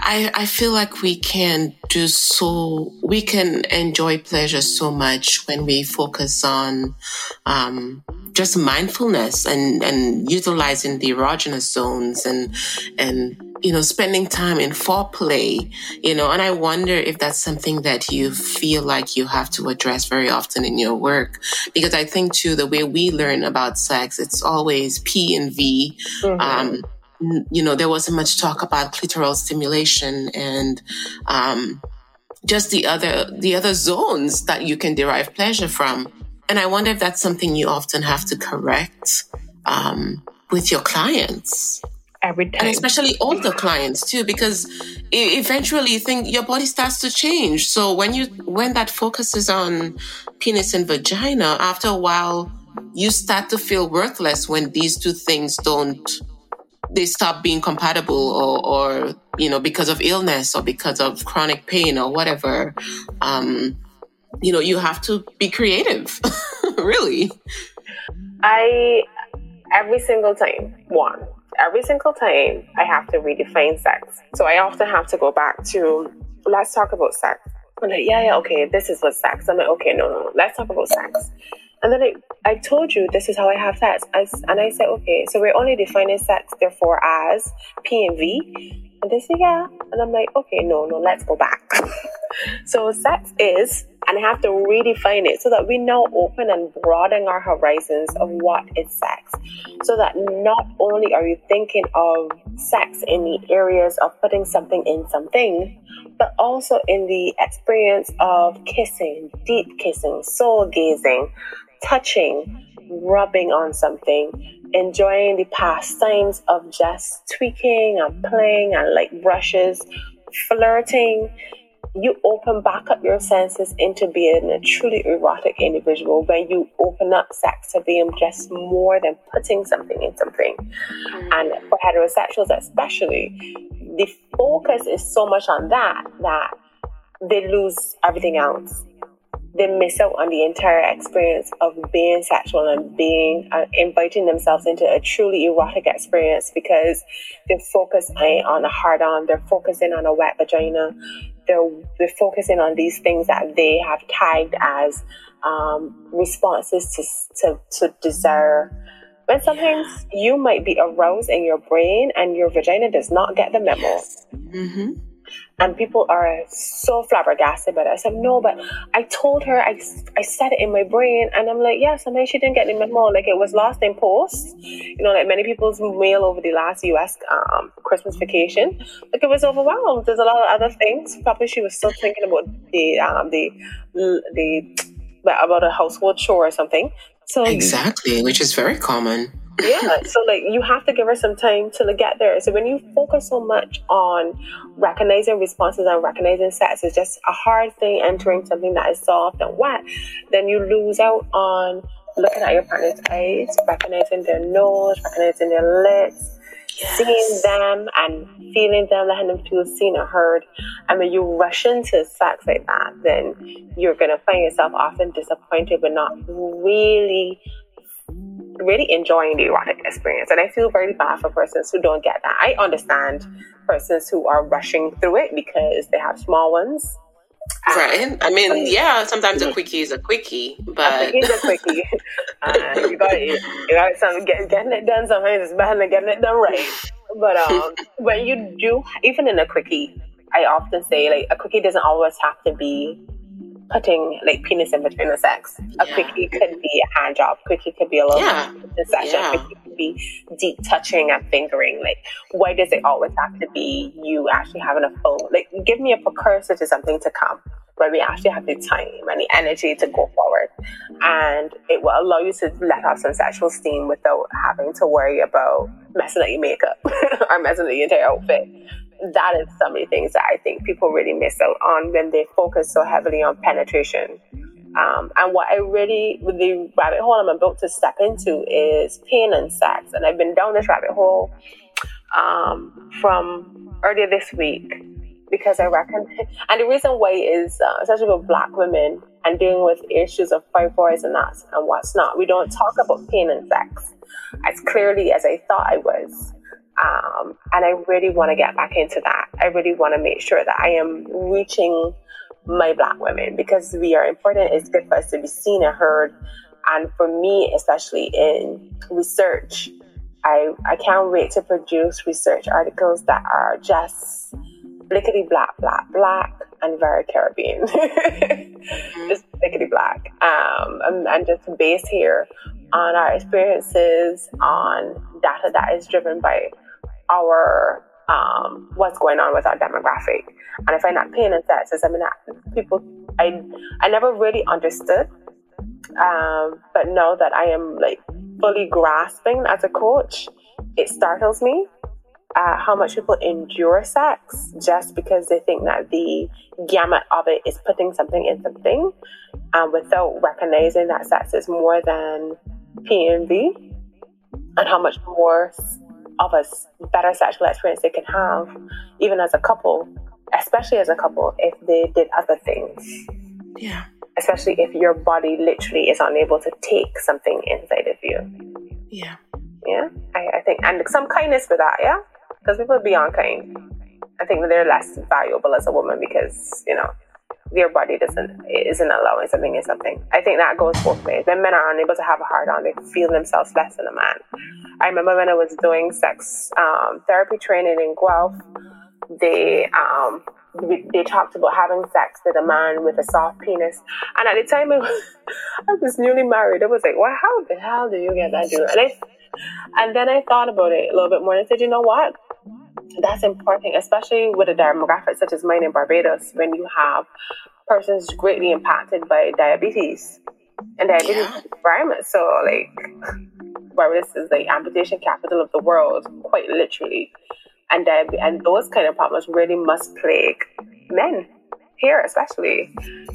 I, I feel like we can do so, we can enjoy pleasure so much when we focus on um, just mindfulness and, and utilizing the erogenous zones and, and, you know, spending time in foreplay, you know, and I wonder if that's something that you feel like you have to address very often in your work. Because I think too, the way we learn about sex, it's always P and V. Mm-hmm. Um, you know, there wasn't much talk about clitoral stimulation and, um, just the other, the other zones that you can derive pleasure from. And I wonder if that's something you often have to correct um, with your clients. Every time. And especially older clients too, because eventually you think your body starts to change. So when you when that focuses on penis and vagina, after a while you start to feel worthless when these two things don't they stop being compatible or, or you know because of illness or because of chronic pain or whatever um, you know, you have to be creative, really. I, every single time, one, every single time I have to redefine sex. So I often have to go back to, let's talk about sex. I'm like, yeah, yeah, okay, this is what sex. I'm like, okay, no, no, no, let's talk about sex. And then I, I told you this is how I have sex. I, and I said, okay, so we're only defining sex, therefore, as P and V. And they say, yeah. And I'm like, okay, no, no, let's go back. so sex is and I have to redefine it so that we now open and broaden our horizons of what is sex. So that not only are you thinking of sex in the areas of putting something in something, but also in the experience of kissing, deep kissing, soul gazing, touching, rubbing on something, enjoying the pastimes of just tweaking and playing and like brushes, flirting you open back up your senses into being a truly erotic individual when you open up sex to being just more than putting something in something. And for heterosexuals, especially, the focus is so much on that that they lose everything else. They miss out on the entire experience of being sexual and being uh, inviting themselves into a truly erotic experience because they're focusing on a hard on, they're focusing on a wet vagina, they're, they're focusing on these things that they have tagged as um, responses to, to, to desire. But sometimes yeah. you might be aroused in your brain and your vagina does not get the memo. Yes. Mm-hmm. And people are so flabbergasted by it. I said, no, but I told her, I, I said it in my brain. And I'm like, yeah, sometimes she didn't get the memo. Like it was lost in post. You know, like many people's mail over the last US um, Christmas vacation. Like it was overwhelmed. There's a lot of other things. Probably she was still thinking about the, um, the, the, about a household chore or something. So exactly, which is very common yeah so like you have to give her some time to like, get there so when you focus so much on recognizing responses and recognizing sex it's just a hard thing entering something that is soft and wet then you lose out on looking at your partner's eyes recognizing their nose recognizing their lips Yes. seeing them and feeling them, letting them feel seen or heard. And when you rush into sex like that, then you're going to find yourself often disappointed but not really really enjoying the erotic experience. And I feel very bad for persons who don't get that. I understand persons who are rushing through it because they have small ones. Right. I mean, yeah, sometimes a quickie is a quickie, but a quickie is a quickie. uh, you got you, you got some get, getting it done. Sometimes it's better than getting it done right. But um, when you do, even in a quickie, I often say like a quickie doesn't always have to be putting like penis in between the sex. A yeah. quickie could be a hand job. Quickie could be a little yeah. session. Yeah. Quickie could be deep touching and fingering. Like, why does it always have to be you actually having a full? Like, give me a precursor to something to come where we actually have the time and the energy to go forward. And it will allow you to let off some sexual steam without having to worry about messing up your makeup or messing up your entire outfit that is some of the things that I think people really miss out on when they focus so heavily on penetration. Um, and what I really, the rabbit hole I'm about to step into is pain and sex. And I've been down this rabbit hole um, from earlier this week because I reckon, and the reason why is, uh, especially with black women and dealing with issues of fibroids and that and what's not, we don't talk about pain and sex as clearly as I thought I was. Um, and I really want to get back into that. I really want to make sure that I am reaching my black women because we are important. It's good for us to be seen and heard and for me, especially in research, I, I can't wait to produce research articles that are just blickety black, black, black, and very Caribbean. mm-hmm. Just blickety black. Um, and, and just based here on our experiences, on data that is driven by our um, what's going on with our demographic. And I find that pain and sexism, I mean, that people, I, I never really understood. Um, but now that I am like fully grasping as a coach, it startles me uh, how much people endure sex just because they think that the gamut of it is putting something in something um, without recognizing that sex is more than P and V and how much more of a better sexual experience they can have, even as a couple, especially as a couple, if they did other things. Yeah. Especially if your body literally is unable to take something inside of you. Yeah. Yeah. I, I think, and some kindness for that, yeah? Because people be unkind. I think that they're less valuable as a woman because, you know, their body doesn't isn't allowing something is something. I think that goes both ways. When men are unable to have a hard on, they feel themselves less than a man. I remember when I was doing sex um, therapy training in Guelph, they um, they talked about having sex with a man with a soft penis, and at the time I was, I was newly married. I was like, "Well, how the hell do you get that dude?" And I and then I thought about it a little bit more and I said, "You know what? That's important, especially with a demographic such as mine in Barbados, when you have persons greatly impacted by diabetes and diabetes yeah. environment. So, like, Barbados is the amputation capital of the world, quite literally. And diabetes, and those kind of problems really must plague men here, especially.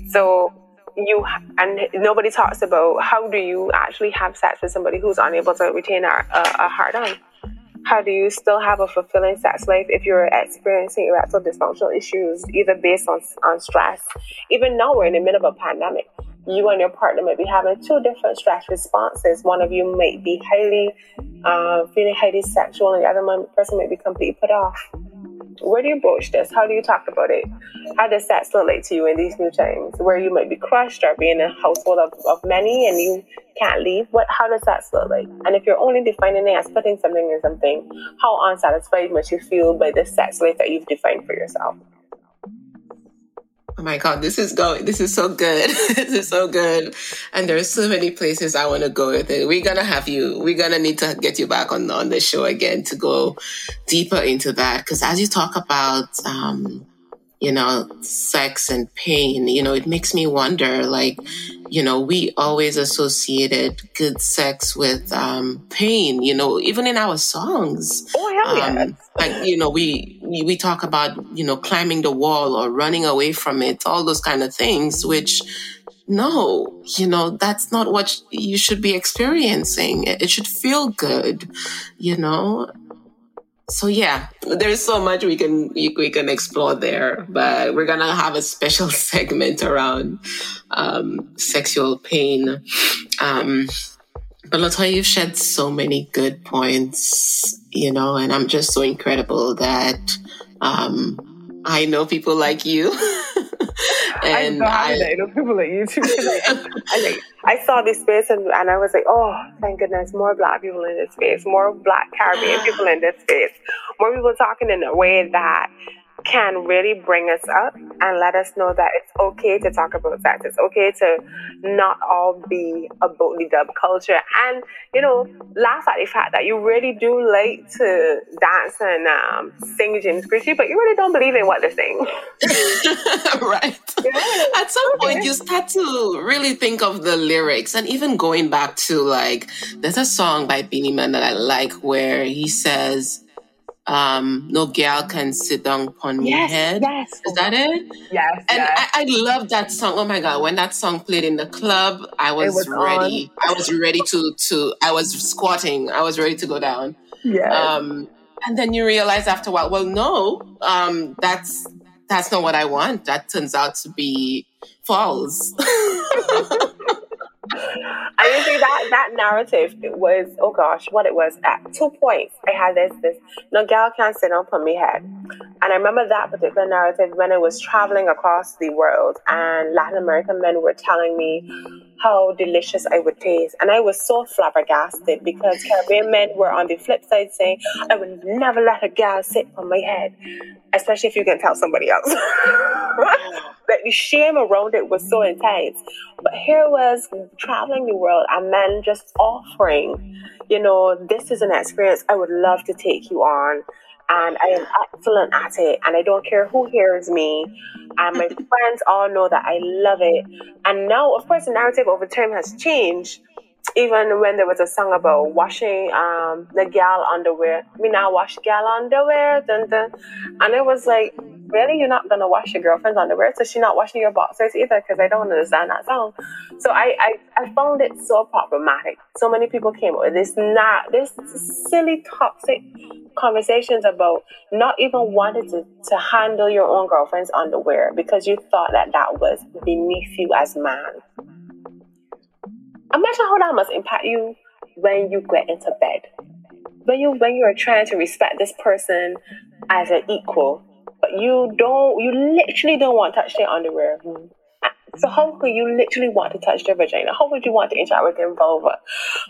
So, you and nobody talks about how do you actually have sex with somebody who's unable to retain a, a, a hard on how do you still have a fulfilling sex life if you're experiencing erectile dysfunctional issues, either based on, on stress? Even now, we're in the middle of a pandemic. You and your partner might be having two different stress responses. One of you might be highly uh, feeling highly sexual, and the other person might be completely put off. Where do you broach this? How do you talk about it? How does look like to you in these new times where you might be crushed or be in a household of, of many and you can't leave? What how does that look like? And if you're only defining it as putting something in something, how unsatisfied must you feel by the sex life that you've defined for yourself? Oh my God, this is going, this is so good. this is so good. And there's so many places I want to go with it. We're going to have you, we're going to need to get you back on, on the show again to go deeper into that. Cause as you talk about, um, you know, sex and pain, you know, it makes me wonder, like, you know, we always associated good sex with um, pain, you know, even in our songs. Oh, hell yeah. Um, like, you know, we, we, talk about, you know, climbing the wall or running away from it, all those kind of things, which, no, you know, that's not what you should be experiencing. It should feel good, you know? so yeah, there's so much we can we can explore there, but we're gonna have a special segment around um, sexual pain. Um, but Latoya, you've shed so many good points, you know, and I'm just so incredible that um, I know people like you. and I, I, I know people like you too. I, I, like, I saw this space and, and I was like, oh, thank goodness, more black people in this space, more black Caribbean people in this space, more people talking in a way that can really bring us up and let us know that it's okay to talk about sex. It's okay to not all be a boatly dub culture. And, you know, laugh at the fact that you really do like to dance and um, sing James Christie, but you really don't believe in what they're saying. right. Yeah. At some point, you start to really think of the lyrics and even going back to like, there's a song by Beenie Man that I like where he says, um, no girl can sit down upon my head. Yes. Is that it? Yes. And yes. I, I love that song. Oh my God. When that song played in the club, I was, was ready. On. I was ready to, to, I was squatting. I was ready to go down. Yeah. Um, and then you realize after a while, well, no, um, that's, that's not what I want. That turns out to be false. I mean, see that that narrative was oh gosh, what it was at two points. I had this this no girl can't sit on me head. And I remember that particular narrative when I was traveling across the world and Latin American men were telling me how delicious I would taste. And I was so flabbergasted because Caribbean men were on the flip side saying, I would never let a gal sit on my head, especially if you can tell somebody else. like the shame around it was so intense. But here was traveling the world and men just offering, you know, this is an experience I would love to take you on and I am excellent at it, and I don't care who hears me. And my friends all know that I love it. And now, of course, the narrative over time has changed. Even when there was a song about washing um, the gal underwear, me now wash gal underwear, dun, dun. and it was like, really, you're not gonna wash your girlfriend's underwear, so she's not washing your boxers either, because I don't understand that song. So I, I, I found it so problematic. So many people came with this not this silly toxic conversations about not even wanting to, to handle your own girlfriend's underwear because you thought that that was beneath you as man. Imagine how that must impact you when you get into bed. When you when you are trying to respect this person as an equal, you don't you literally don't want to touch their underwear. Mm-hmm. So how could you literally want to touch their vagina? How would you want to interact with their vulva?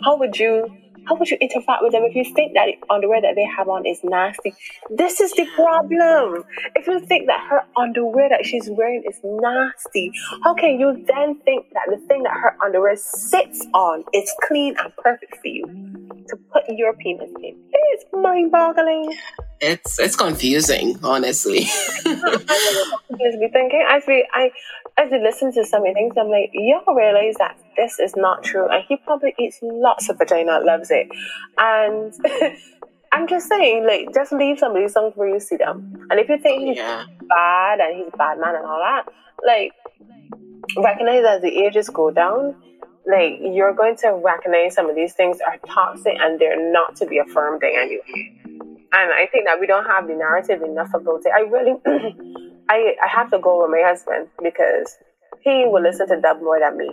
How would you how would you interact with them if you think that the underwear that they have on is nasty? This is the problem. If you think that her underwear that she's wearing is nasty, how can you then think that the thing that her underwear sits on is clean and perfect for you to put your penis in? It's mind boggling. It's it's confusing, honestly. just be thinking. I feel I as I listen to some of things, I'm like, y'all realize that this is not true. And he probably eats lots of vagina, loves it. And I'm just saying, like, just leave some of these songs where you see them. And if you think he's yeah. bad and he's a bad man and all that, like, recognize as the ages go down, like, you're going to recognize some of these things are toxic and they're not to be affirmed in anyway. And I think that we don't have the narrative enough about it. I really, I, I have to go with my husband because he will listen to dub more than me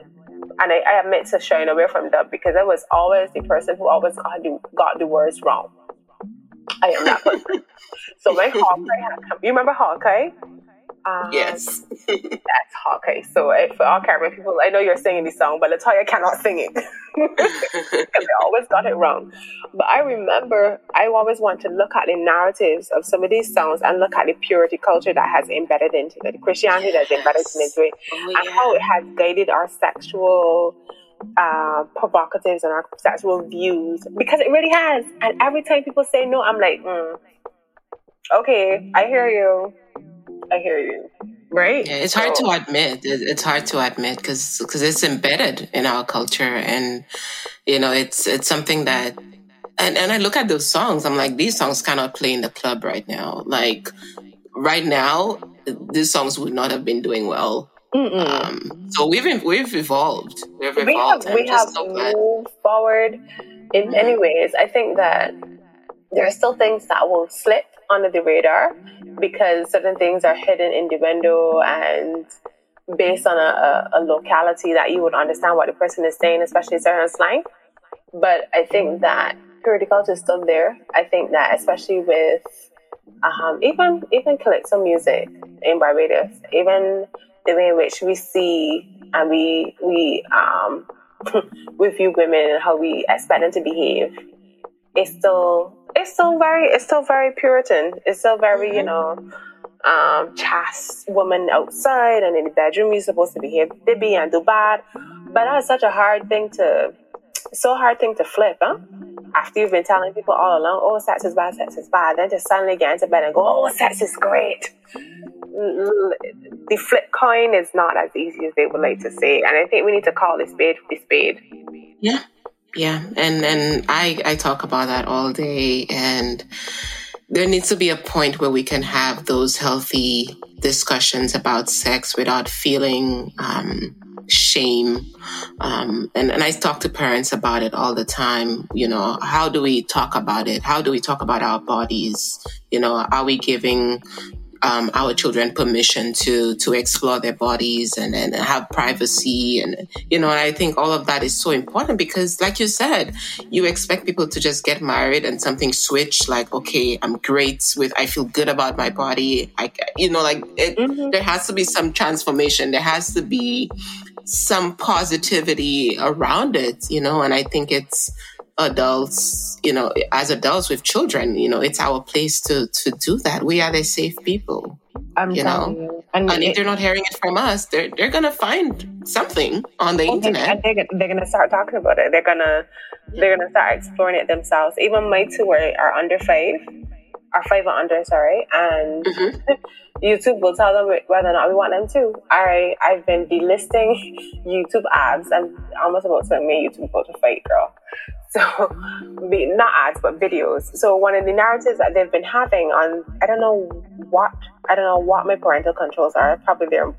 and I, I admit to shying away from dub because I was always the person who always got the, got the words wrong. I am that person. so my Hawkeye, you remember Hawkeye? Um, yes. that's Hawkeye. So if, for all Caribbean people, I know you're singing the song, but Latoya cannot sing it because I always got it wrong. But I remember I always want to look at the narratives of some of these songs and look at the purity culture that has embedded into it, the Christianity yes. that's embedded into it, oh, and how it has guided our sexual uh, provocatives and our sexual views because it really has. And every time people say no, I'm like, mm, okay, I hear you. I hear you. Right? Yeah, it's hard so. to admit. It's hard to admit because because it's embedded in our culture, and you know, it's it's something that. And and I look at those songs. I'm like, these songs cannot play in the club right now. Like right now, these songs would not have been doing well. Um, so we've we've evolved. We've evolved. We have, we have so moved forward in mm-hmm. many ways. I think that there are still things that will slip under the radar because certain things are hidden in the window and based on a, a, a locality that you would understand what the person is saying, especially certain slang. But I think that purity culture is still there. I think that especially with um, even even calypso music in Barbados, even the way in which we see and we we um, we view women and how we expect them to behave, it's still it's still very it's still very Puritan. It's still very mm-hmm. you know um, chaste woman outside and in the bedroom you're supposed to behave bibby and do bad. But that's such a hard thing to so hard thing to flip, huh? After you've been telling people all along, oh, sex is bad, sex is bad, then to suddenly get into bed and go, oh, sex is great. The flip coin is not as easy as they would like to say, and I think we need to call this spade the spade. Yeah, yeah, and and I I talk about that all day, and there needs to be a point where we can have those healthy discussions about sex without feeling um, shame. Um, and, and I talk to parents about it all the time. You know, how do we talk about it? How do we talk about our bodies? You know, are we giving um, our children permission to to explore their bodies and, and have privacy and you know i think all of that is so important because like you said you expect people to just get married and something switch like okay i'm great with i feel good about my body i you know like it, mm-hmm. there has to be some transformation there has to be some positivity around it you know and i think it's adults, you know, as adults with children, you know, it's our place to to do that. We are the safe people. I'm you know, you. And, and, if they're not hearing it from us, they're they're gonna find something on the internet. They, they're, they're gonna start talking about it. They're gonna they're gonna start exploring it themselves. Even my two are, are under five, are five and under, sorry, and mm-hmm. YouTube will tell them whether or not we want them to. I I've been delisting YouTube ads. I'm almost about to make YouTube go to fight, girl. So, not ads, but videos. So, one of the narratives that they've been having on, I don't know what, I don't know what my parental controls are. Probably they're,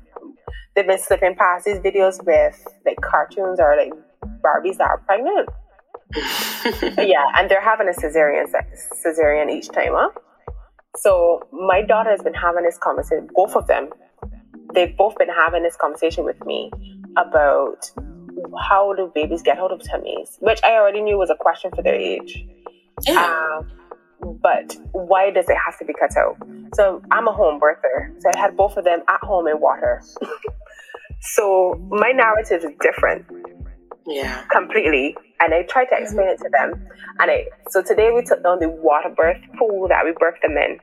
they've been slipping past these videos with like cartoons or like Barbies that are pregnant. yeah, and they're having a cesarean cesarean each time, huh? So my daughter has been having this conversation. Both of them, they've both been having this conversation with me about how do babies get out of tummies? Which I already knew was a question for their age. Yeah. Um, but why does it have to be cut out? So I'm a home birther. So I had both of them at home in water. so my narrative is different. Yeah. Completely. And I tried to explain it to them. And I so today we took down the water birth pool that we birthed them in.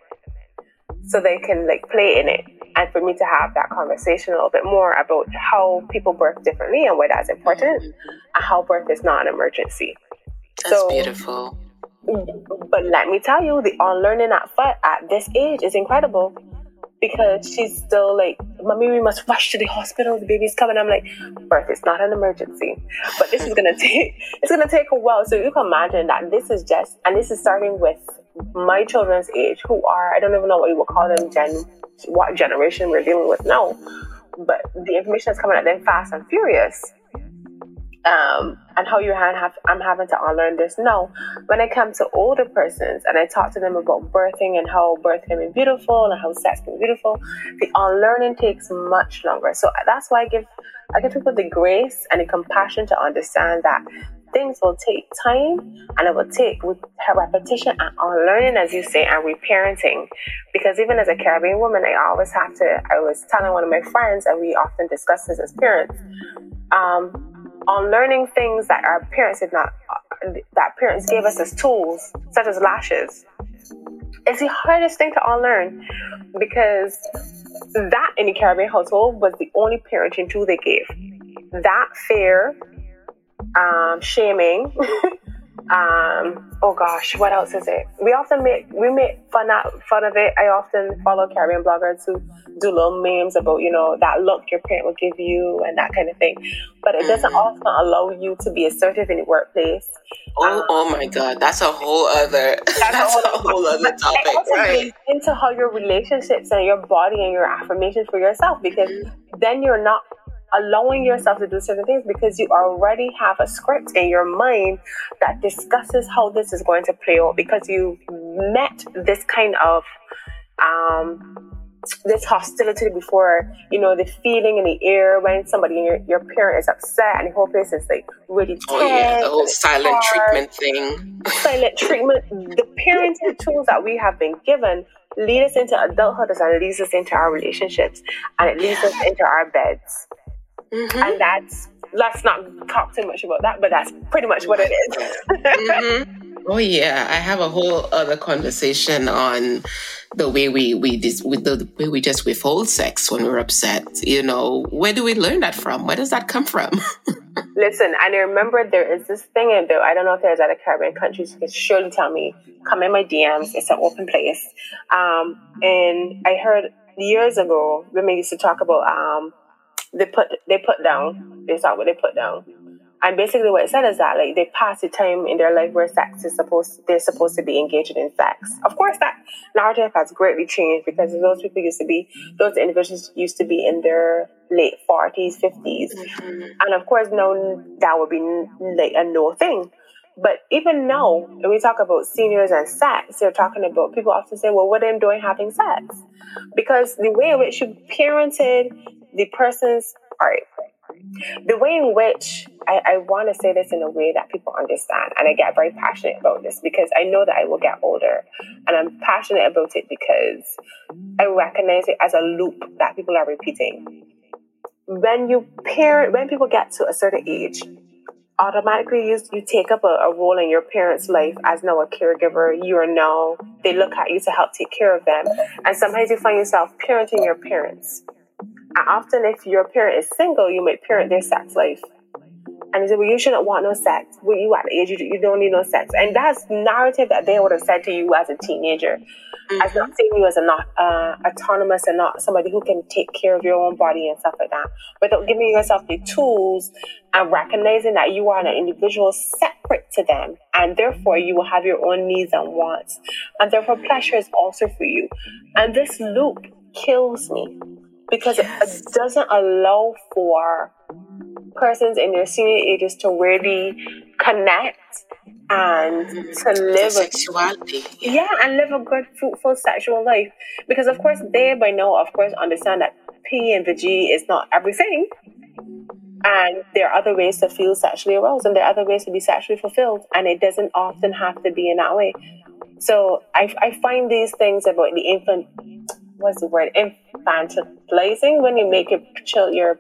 So they can like play in it and for me to have that conversation a little bit more about how people birth differently and why that's important mm-hmm. and how birth is not an emergency. That's so, beautiful. But let me tell you, the unlearning at foot at this age is incredible because she's still like, Mommy, we must rush to the hospital. The baby's coming. I'm like, birth is not an emergency, but this is gonna take it's gonna take a while. So you can imagine that this is just, and this is starting with my children's age, who are I don't even know what you would call them, Gen what generation we're dealing with now. But the information is coming at them fast and furious. Um, and how you have, I'm having to unlearn this now. When I come to older persons and I talk to them about birthing and how birth can be beautiful and how sex can be beautiful, the unlearning takes much longer. So that's why I give I give people the grace and the compassion to understand that things will take time and it will take repetition and unlearning, as you say, and reparenting. Because even as a Caribbean woman, I always have to, I was telling one of my friends, and we often discuss this as parents, um, unlearning things that our parents did not, that parents gave us as tools, such as lashes. It's the hardest thing to unlearn because that in the Caribbean household was the only parenting tool they gave. That fear, um, shaming. um, oh gosh, what else is it? We often make we make fun of fun of it. I often follow Caribbean bloggers who do little memes about you know that look your parent will give you and that kind of thing. But it doesn't mm-hmm. often allow you to be assertive in the workplace. Oh, um, oh my God, that's a whole other that's, that's a whole, other topic, right? Into how your relationships and your body and your affirmations for yourself, because mm-hmm. then you're not allowing yourself to do certain things because you already have a script in your mind that discusses how this is going to play out because you met this kind of um, this hostility before, you know, the feeling in the air when somebody, your, your parent is upset and the whole place is like really tense. Oh, yeah, the whole silent hard. treatment thing. Silent treatment. The parenting tools that we have been given lead us into adulthood and leads us into our relationships and it leads us into our beds. Mm-hmm. And that's let's not talk too much about that, but that's pretty much what it is. mm-hmm. Oh yeah, I have a whole other conversation on the way we we dis- with the way we just withhold sex when we're upset. You know, where do we learn that from? Where does that come from? Listen, and I remember there is this thing, and I don't know if there's other Caribbean countries. You can surely tell me. Come in my DMs. It's an open place. Um, and I heard years ago women used to talk about um they put they put down. They saw what they put down. And basically what it said is that like they pass the time in their life where sex is supposed they're supposed to be engaging in sex. Of course that narrative has greatly changed because those people used to be those individuals used to be in their late forties, 50s mm-hmm. And of course now that would be like a no thing. But even now, when we talk about seniors and sex, they're talking about people often say, well, what are they doing having sex? Because the way in which you parented the person's, right, the way in which I, I want to say this in a way that people understand, and I get very passionate about this because I know that I will get older, and I'm passionate about it because I recognize it as a loop that people are repeating. When you parent, when people get to a certain age, automatically you, you take up a, a, role in your parents' life as now a caregiver. You are now, they look at you to help take care of them. And sometimes you find yourself parenting your parents. And often, if your parent is single, you might parent their sex life. And they say, well, you shouldn't want no sex. Well, you at the age, you, you don't need no sex. And that's narrative that they would have said to you as a teenager. Mm-hmm. As not seeing you as a not uh, autonomous and not somebody who can take care of your own body and stuff like that. Without giving yourself the tools and recognizing that you are an individual separate to them. And therefore, you will have your own needs and wants. And therefore, pleasure is also for you. And this loop kills me because yes. it doesn't allow for persons in their senior ages to really connect and mm-hmm. to live sexuality. A, yeah, and live a good, fruitful sexual life. Because of course they by now, of course, understand that P and the G is not everything. And there are other ways to feel sexually aroused and there are other ways to be sexually fulfilled. And it doesn't often have to be in that way. So I, I find these things about the infant what's the word? Infantilizing. When you make your child your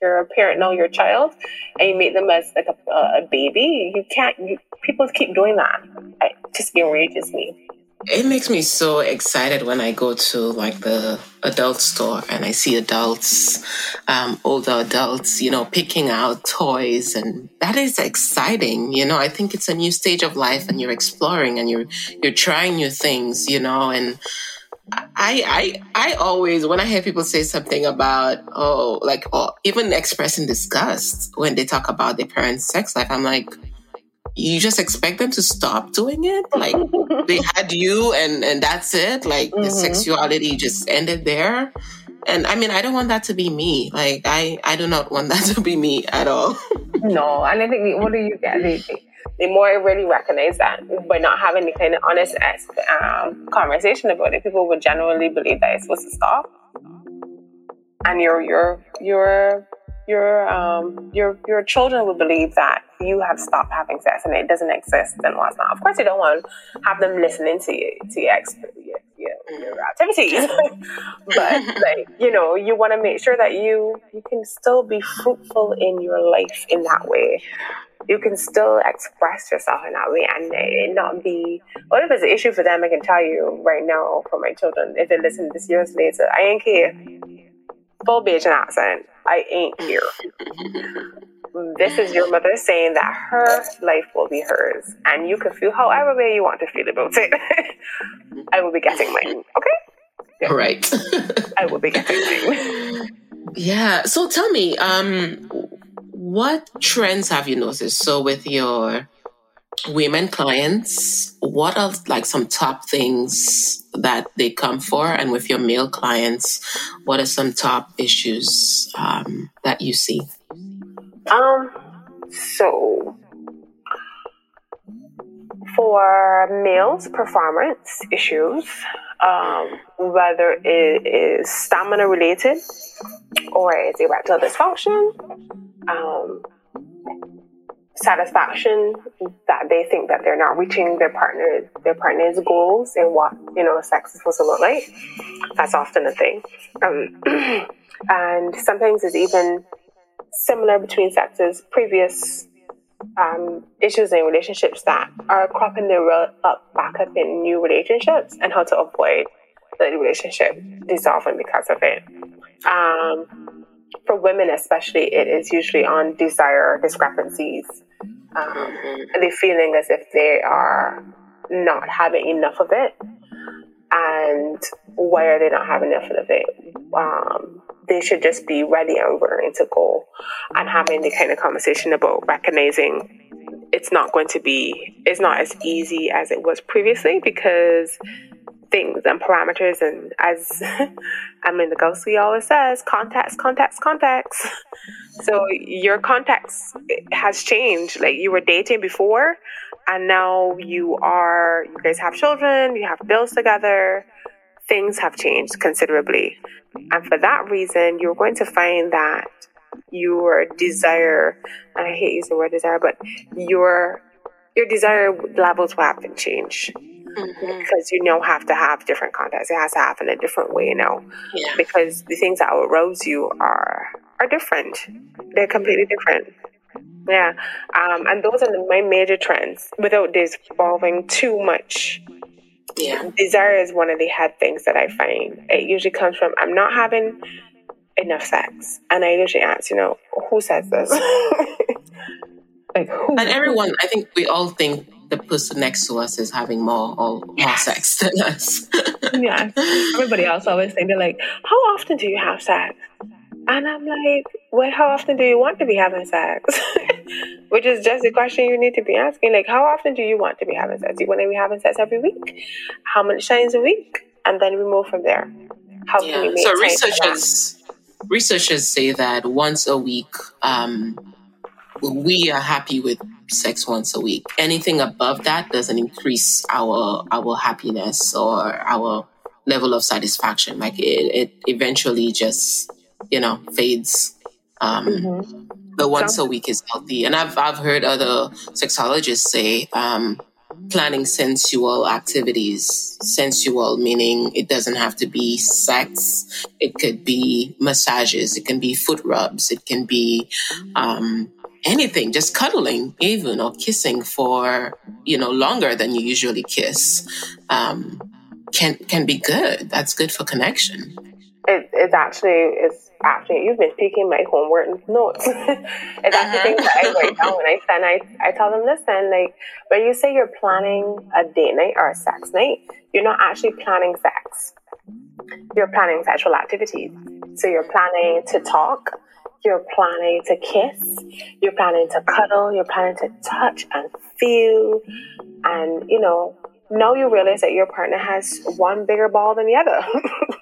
your parent know your child and you make them as like a, a baby you can't you, people keep doing that. It just enrages me. It makes me so excited when I go to like the adult store and I see adults, um, older adults, you know, picking out toys and that is exciting. You know, I think it's a new stage of life and you're exploring and you're, you're trying new things, you know, and I, I, I always, when I hear people say something about, oh, like, or even expressing disgust when they talk about their parents' sex life, I'm like, you just expect them to stop doing it? Like, they had you and, and that's it? Like, mm-hmm. the sexuality just ended there? And I mean, I don't want that to be me. Like, I, I do not want that to be me at all. no, and I think, what do you get? The more I really recognize that by not having the kind of honest um, conversation about it, people would generally believe that it's supposed to stop. And your your your your um your your children would believe that you have stopped having sex and it doesn't exist and what's not. Of course, you don't want to have them listening to you to your, your, your, your activities, but like you know, you want to make sure that you you can still be fruitful in your life in that way you can still express yourself in that way and it not be what if it's an issue for them i can tell you right now for my children if they listen this years later i ain't care full Bajan accent i ain't here. This is your mother saying that her life will be hers and you can feel however way you want to feel about it. I will be getting mine okay? Yeah. right. I will be getting mine. Yeah so tell me um what trends have you noticed? So, with your women clients, what are like some top things that they come for? And with your male clients, what are some top issues um, that you see? Um, so for males, performance issues, um, whether it is stamina related or it's erectile dysfunction, um, satisfaction that they think that they're not reaching their partner their partner's goals and what you know sex is supposed to look like. That's often a thing, um, and sometimes it's even similar between sexes. Previous um, issues in relationships that are cropping their up back up in new relationships and how to avoid the relationship dissolving because of it. Um, for women especially, it is usually on desire discrepancies. Um, mm-hmm. The feeling as if they are not having enough of it. And why are they not having enough of it? Um, they should just be ready and willing to go and having the kind of conversation about recognizing it's not going to be, it's not as easy as it was previously because things and parameters and as Emily Nagoski always says, contacts, contacts, contacts. So your contacts has changed. Like you were dating before and now you are, you guys have children, you have bills together, things have changed considerably. And for that reason, you're going to find that your desire, and I hate using the word desire, but your your desire levels will have to change. Mm-hmm. Because you now have to have different contacts. It has to happen a different way now. Yeah. Because the things that arouse you are are different. They're completely different. Yeah. Um, and those are my major trends without this involving too much. Yeah. Desire is one of the head things that I find. It usually comes from I'm not having enough sex. And I usually ask, you know, who says this? like who? And everyone, I think we all think the person next to us is having more or more sex than us. yeah. Everybody else always think they're like, How often do you have sex? And I'm like, well, how often do you want to be having sex? Which is just a question you need to be asking. Like, how often do you want to be having sex? Do you want to be having sex every week? How many times a week? And then we move from there. How yeah. can we make So researchers researchers say that once a week, um, we are happy with sex once a week. Anything above that doesn't increase our our happiness or our level of satisfaction. Like it, it eventually just you know, fades. Um, mm-hmm. But once a week is healthy. And I've, I've heard other sexologists say um, planning sensual activities, sensual meaning it doesn't have to be sex. It could be massages. It can be foot rubs. It can be um, anything, just cuddling even or kissing for, you know, longer than you usually kiss. Um, can can be good. That's good for connection. It, it's actually it's actually you've been speaking my homework notes. it's actually things that I write down when I send. I I tell them listen, like when you say you're planning a date night or a sex night, you're not actually planning sex. You're planning sexual activities. So you're planning to talk. You're planning to kiss. You're planning to cuddle. You're planning to touch and feel, and you know now you realize that your partner has one bigger ball than the other.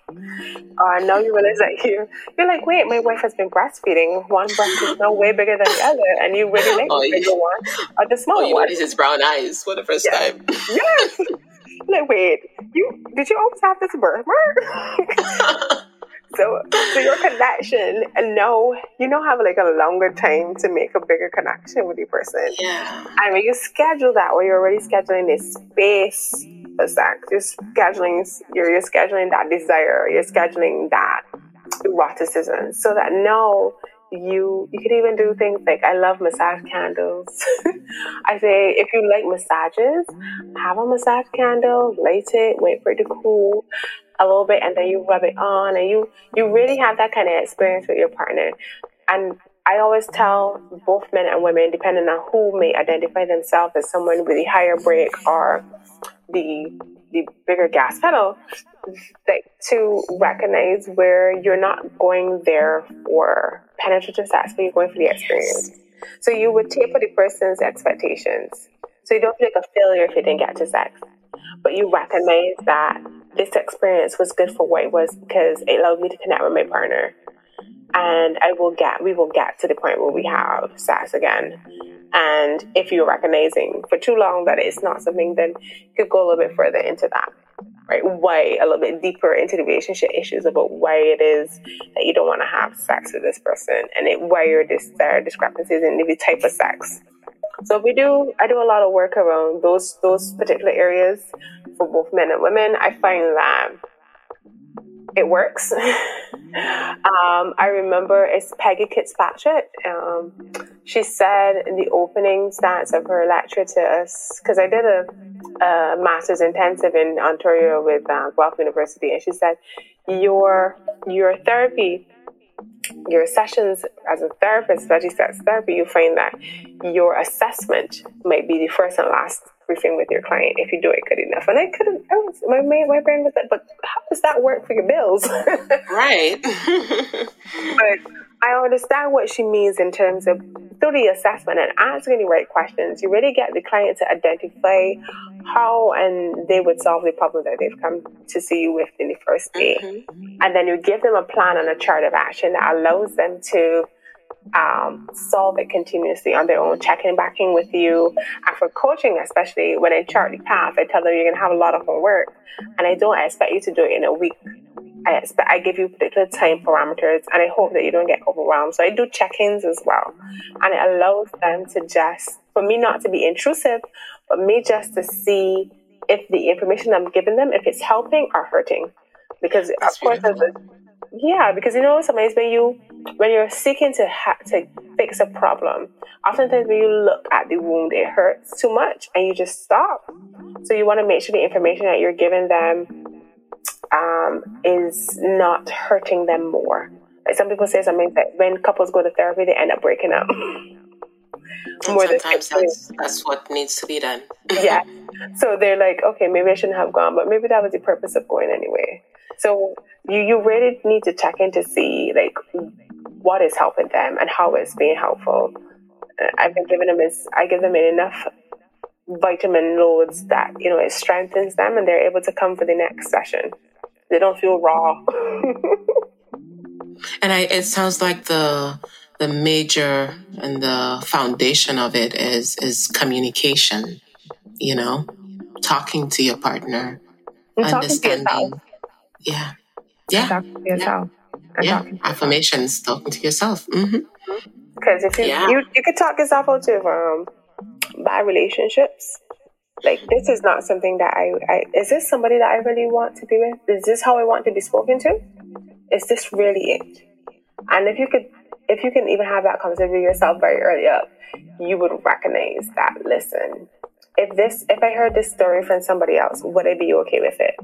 or now you realize that you you're like, wait, my wife has been breastfeeding. One breast is now way bigger than the other, and you really like oh, the bigger one or the smaller oh, you one. his brown eyes for the first yes. time. yes. Like, wait, you did you always have this birthmark? So, so your connection, and no, you don't have like a longer time to make a bigger connection with the person. Yeah. And when you schedule that, or you're already scheduling this space for sex, you're scheduling, you're, you're scheduling that desire, you're scheduling that eroticism, so that no, you you could even do things like I love massage candles. I say if you like massages, have a massage candle, light it, wait for it to cool, a little bit and then you rub it on and you you really have that kind of experience with your partner and I always tell both men and women, depending on who may identify themselves as someone with the higher brake or the the bigger gas pedal, to recognize where you're not going there for penetrative sex, but you're going for the experience. So you would taper the person's expectations. So you don't feel like a failure if you didn't get to sex, but you recognize that this experience was good for what it was because it allowed me to connect with my partner. And I will get, we will get to the point where we have sex again. And if you're recognizing for too long that it's not something, then you could go a little bit further into that, right? Why a little bit deeper into the relationship issues about why it is that you don't want to have sex with this person and it, why your dis- there are discrepancies in the type of sex. So we do, I do a lot of work around those those particular areas for both men and women. I find that it works. um, I remember it's Peggy Fitzpatrick. Um, she said in the opening stats of her lecture to us, because I did a, a, master's intensive in Ontario with uh, Guelph University, and she said, "Your your therapy." Your sessions as a therapist, especially sex therapy, you find that your assessment might be the first and last briefing with your client if you do it good enough. And I couldn't, I was, my, my brain was like, but how does that work for your bills? right. but I understand what she means in terms of through the assessment and asking the right questions, you really get the client to identify how and they would solve the problem that they've come to see you with in the first day. Mm-hmm. And then you give them a plan and a chart of action that allows them to um, solve it continuously on their own, checking back in with you. And for coaching, especially when I chart the path, I tell them you're going to have a lot of homework. And I don't expect you to do it in a week. I expect I give you particular time parameters and I hope that you don't get overwhelmed. So I do check-ins as well. And it allows them to just for me not to be intrusive, but me just to see if the information I'm giving them, if it's helping or hurting. Because That's of course yeah, because you know sometimes when you when you're seeking to ha- to fix a problem, oftentimes when you look at the wound, it hurts too much, and you just stop. So you want to make sure the information that you're giving them um, is not hurting them more. Like some people say something that when couples go to therapy, they end up breaking up. more sometimes that's, that's what needs to be done. yeah. So they're like, okay, maybe I shouldn't have gone, but maybe that was the purpose of going anyway. So you you really need to check in to see like what is helping them and how it's being helpful. Uh, I've been giving them is I give them enough vitamin loads that you know it strengthens them and they're able to come for the next session. They don't feel raw. and I, it sounds like the the major and the foundation of it is is communication. You know, talking to your partner, and understanding. Yeah, yeah. Talk to yourself. Yeah. yeah. Affirmations, talking to yourself. Mm-hmm. Because mm-hmm. if you, yeah. you you could talk yourself out of um, bad relationships. Like this is not something that I, I is this somebody that I really want to be with? Is this how I want to be spoken to? Is this really it? And if you could if you can even have that conversation with yourself very early up, you would recognize that listen, if this if I heard this story from somebody else, would I be okay with it?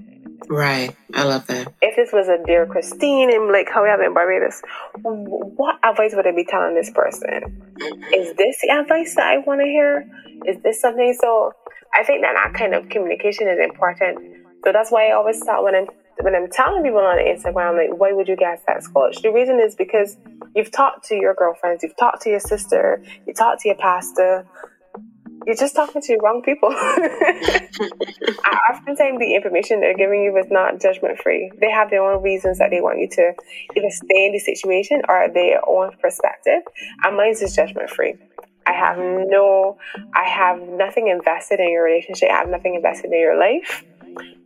Right. I love that. If this was a dear Christine and like how we have in Barbados, what advice would I be telling this person? Is this the advice that I want to hear? Is this something? So I think that that kind of communication is important. So that's why I always start when I'm when I'm telling people on Instagram, like, why would you get sex coach? The reason is because you've talked to your girlfriends, you've talked to your sister, you talked to your pastor, you're just talking to the wrong people. Oftentimes the information they're giving you is not judgment free. They have their own reasons that they want you to either stay in the situation or their own perspective. And mine is judgment free. I have no, I have nothing invested in your relationship. I have nothing invested in your life.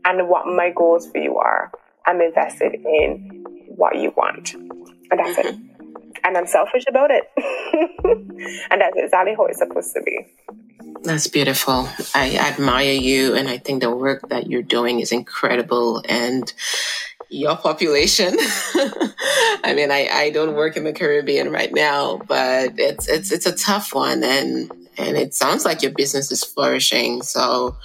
And what my goals for you are, I'm invested in what you want. And that's it. Mm-hmm. And I'm selfish about it. and that's exactly how it's supposed to be. That's beautiful. I admire you, and I think the work that you're doing is incredible. And your population. I mean, I, I don't work in the Caribbean right now, but it's it's it's a tough one, and and it sounds like your business is flourishing. So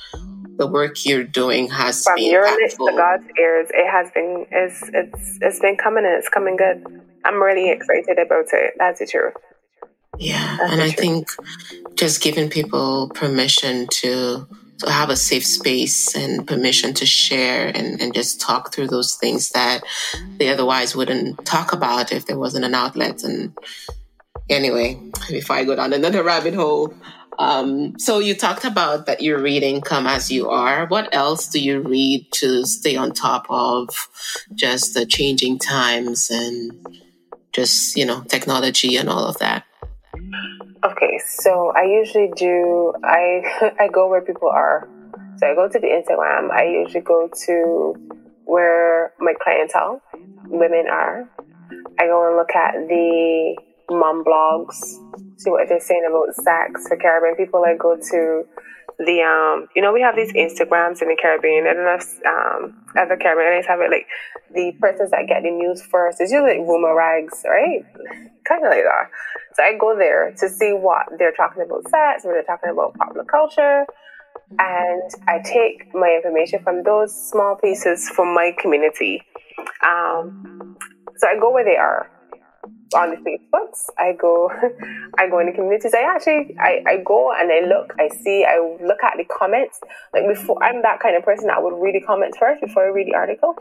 the work you're doing has from your lips to God's ears. It has been it's it's it's been coming and it's coming good. I'm really excited about it. That's the truth. Yeah, That's and I think just giving people permission to to have a safe space and permission to share and, and just talk through those things that they otherwise wouldn't talk about if there wasn't an outlet. And anyway, before I go down another rabbit hole, um, so you talked about that you're reading Come As You Are. What else do you read to stay on top of just the changing times and just, you know, technology and all of that? Okay, so I usually do I I go where people are. So I go to the Instagram. I usually go to where my clientele, women are. I go and look at the mom blogs, see what they're saying about sex for Caribbean people. I go to the um, you know, we have these Instagrams in the Caribbean. Know if um, other Caribbean have it like the persons that get the news first. It's usually like rumor rags, right? Kind of like that. So I go there to see what they're talking about sex, what they're talking about popular culture, and I take my information from those small pieces from my community. Um, so I go where they are on the Facebooks. I go, I go in the communities. I actually, I, I go and I look, I see, I look at the comments. Like before, I'm that kind of person that would read the comments first before I read the article.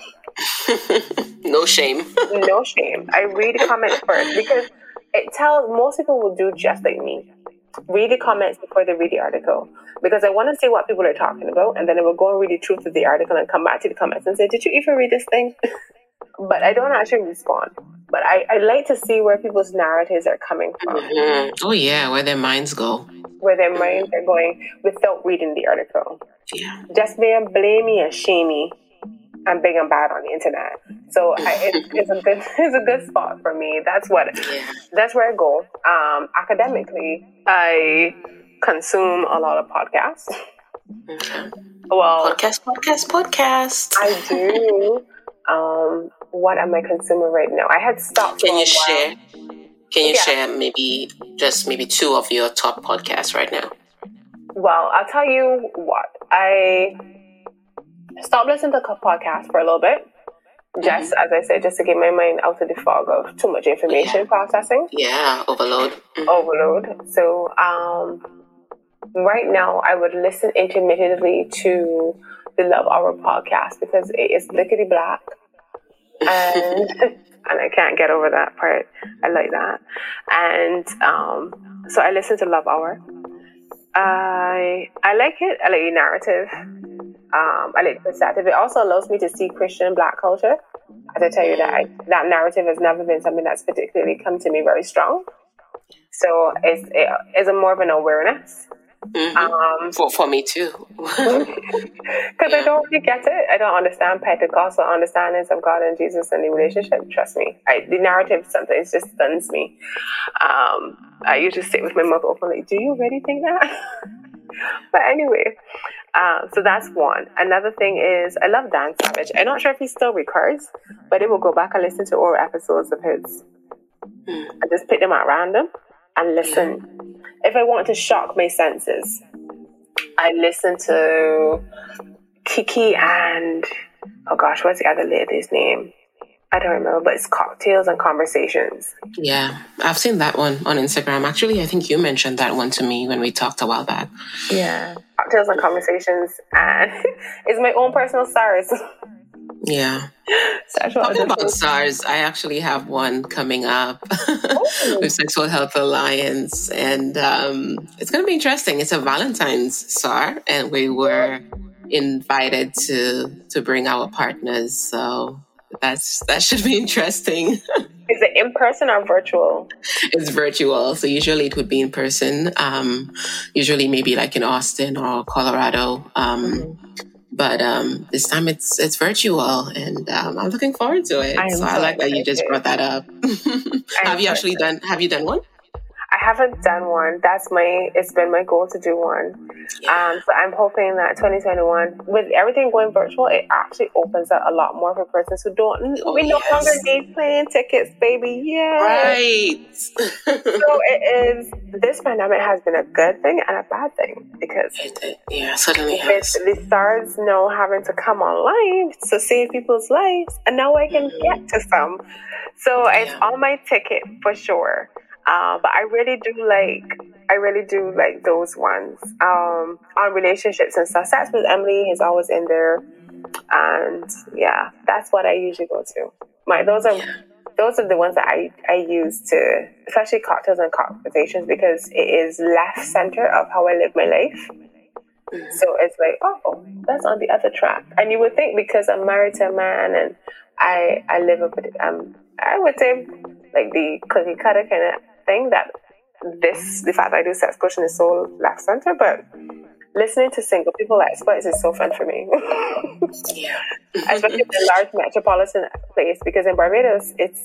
no shame. no shame. I read the comments first because it tells most people will do just like me. Read the comments before they read the article because I want to see what people are talking about, and then I will go and read the truth of the article and come back to the comments and say, "Did you even read this thing?" but I don't actually respond but I, I like to see where people's narratives are coming from. Mm-hmm. Oh yeah, where their minds go. Where their minds are going without reading the article. Yeah. Just being blamey and shamey and big and bad on the internet. So I, it, it's a good it's a good spot for me. That's what that's where I go. Um, academically, I consume a lot of podcasts. Well, Podcast, podcast, podcast. I do. Um, what am I consuming right now? I had stopped. Can you share? Can you Yeah. share maybe just maybe two of your top podcasts right now? Well, I'll tell you what. I stopped listening to podcasts for a little bit. Just as I said, just to get my mind out of the fog of too much information processing. Yeah, overload. Mhm. overload. So um, right now, I would listen intermittently to the Love Hour podcast because it is lickety black, and and I can't get over that part. I like that, and um, so I listen to Love Hour. I I like it. I like the narrative. Um, I like the perspective. It also allows me to see Christian Black culture. I have to tell you that I, that narrative has never been something that's particularly come to me very strong. So it's it, it's a more of an awareness. Mhm. Um, for, for me too. because I don't really get it. I don't understand Pentecostal understandings of God and Jesus and the relationship. Trust me, I, the narrative sometimes just stuns me. Um, I usually sit with my mouth open, like, "Do you really think that?" but anyway, um, so that's one. Another thing is, I love Dan Savage. I'm not sure if he still records, but I will go back and listen to all episodes of his. I just pick them at random and listen. If I want to shock my senses, I listen to Kiki and oh gosh, what's the other lady's name? I don't remember, but it's cocktails and conversations. Yeah, I've seen that one on Instagram. Actually, I think you mentioned that one to me when we talked a while back. Yeah, cocktails and conversations, and it's my own personal stars. Yeah. Sexual Talking about addiction. SARs, I actually have one coming up with Sexual Health Alliance, and um, it's going to be interesting. It's a Valentine's SAR, and we were invited to to bring our partners. So that's that should be interesting. Is it in person or virtual? it's virtual, so usually it would be in person. Um, usually maybe like in Austin or Colorado. Um, But um, this time it's it's virtual, and um, I'm looking forward to it. I am so I so like that you just brought that up. have you actually done? Have you done one? I haven't done one. That's my. It's been my goal to do one. Um, so I'm hoping that 2021, with everything going virtual, it actually opens up a lot more for persons who don't. Oh, we no yes. longer need plane tickets, baby. Yeah. Right. So it is. This pandemic has been a good thing and a bad thing because It- it- yeah, has. the SARs now having to come online to save people's lives, and now I can get to some. So it's Yeah. on my ticket for sure. Uh, but I really do like, I really do like those ones um, on relationships and. Sex with Emily is always in there, and yeah, that's what I usually go to. My those are those are the ones that I, I use to, especially cocktails and conversations, because it is left center of how I live my life. So it's like, oh, that's on the other track. And you would think because I'm married to a man and I I live a pretty, um, I would say like the cookie cutter kind of thing that this the fact that I do sex coaching is so left center, but listening to single people experts is so fun for me. Yeah. Especially in a large metropolitan place because in Barbados it's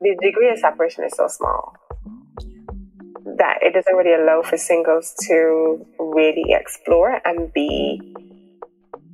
the degree of separation is so small that it doesn't really allow for singles to really explore and be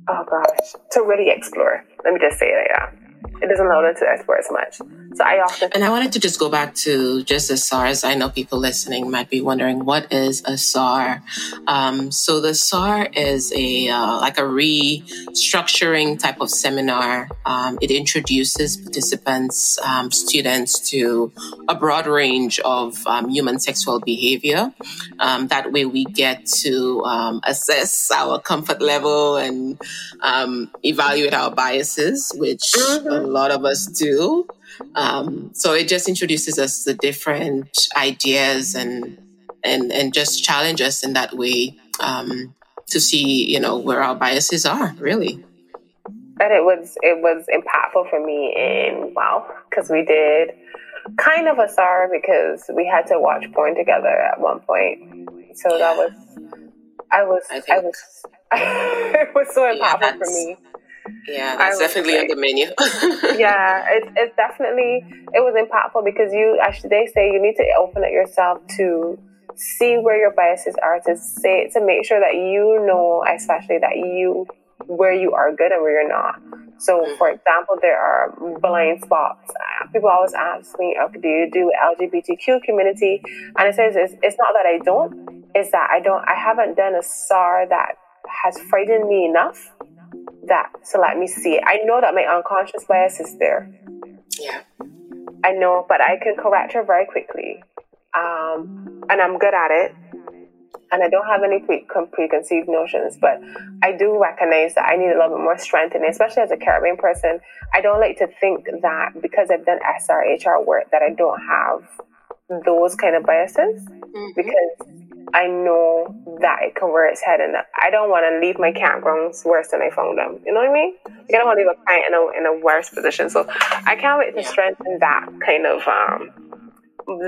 oh gosh to really explore let me just say it like that it doesn't allow them to explore as much so i often And I wanted to just go back to just the SARs. I know people listening might be wondering what is a SAR. Um, so the SAR is a uh, like a restructuring type of seminar. Um, it introduces participants, um, students to a broad range of um, human sexual behavior. Um, that way, we get to um, assess our comfort level and um, evaluate our biases, which a lot of us do. Um, so it just introduces us to different ideas and and and just challenge us in that way um, to see you know where our biases are really. But it was it was impactful for me in wow because we did kind of a sorry because we had to watch porn together at one point. So that was I was I, I was it was so impactful yeah, for me. Yeah, that's definitely like, on the menu. yeah, it's it's definitely it was impactful because you actually they say you need to open it yourself to see where your biases are to say to make sure that you know especially that you where you are good and where you're not. So, mm-hmm. for example, there are blind spots. People always ask me, okay, "Do you do LGBTQ community?" And it says it's, it's not that I don't; it's that I don't. I haven't done a SAR that has frightened me enough that to let me see it. I know that my unconscious bias is there. Yeah. I know, but I can correct her very quickly. Um, and I'm good at it. And I don't have any pre- preconceived notions, but I do recognize that I need a little bit more strength in it, especially as a Caribbean person. I don't like to think that because I've done SRHR work that I don't have those kind of biases mm-hmm. because I know that it can rear its head, and I don't want to leave my campgrounds worse than I found them. You know what I mean? I don't want to leave a client in a in a worse position. So I can't wait to strengthen that kind of um,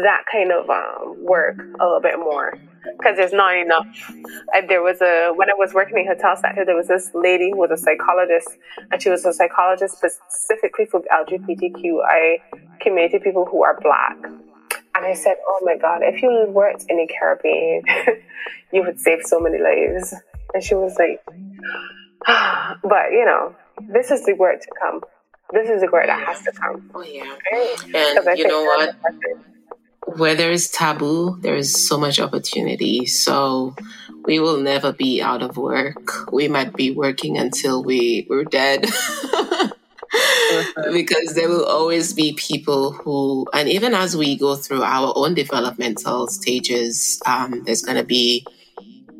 that kind of um, work a little bit more because there's not enough. there was a when I was working in hotel sector, there was this lady who was a psychologist, and she was a psychologist specifically for LGBTQI community people who are black. And I said, Oh my God, if you worked in the Caribbean, you would save so many lives. And she was like, But you know, this is the work to come. This is the work that has to come. Oh, yeah. And you know what? Where there is taboo, there is so much opportunity. So we will never be out of work. We might be working until we, we're dead. because there will always be people who, and even as we go through our own developmental stages, um, there's going to be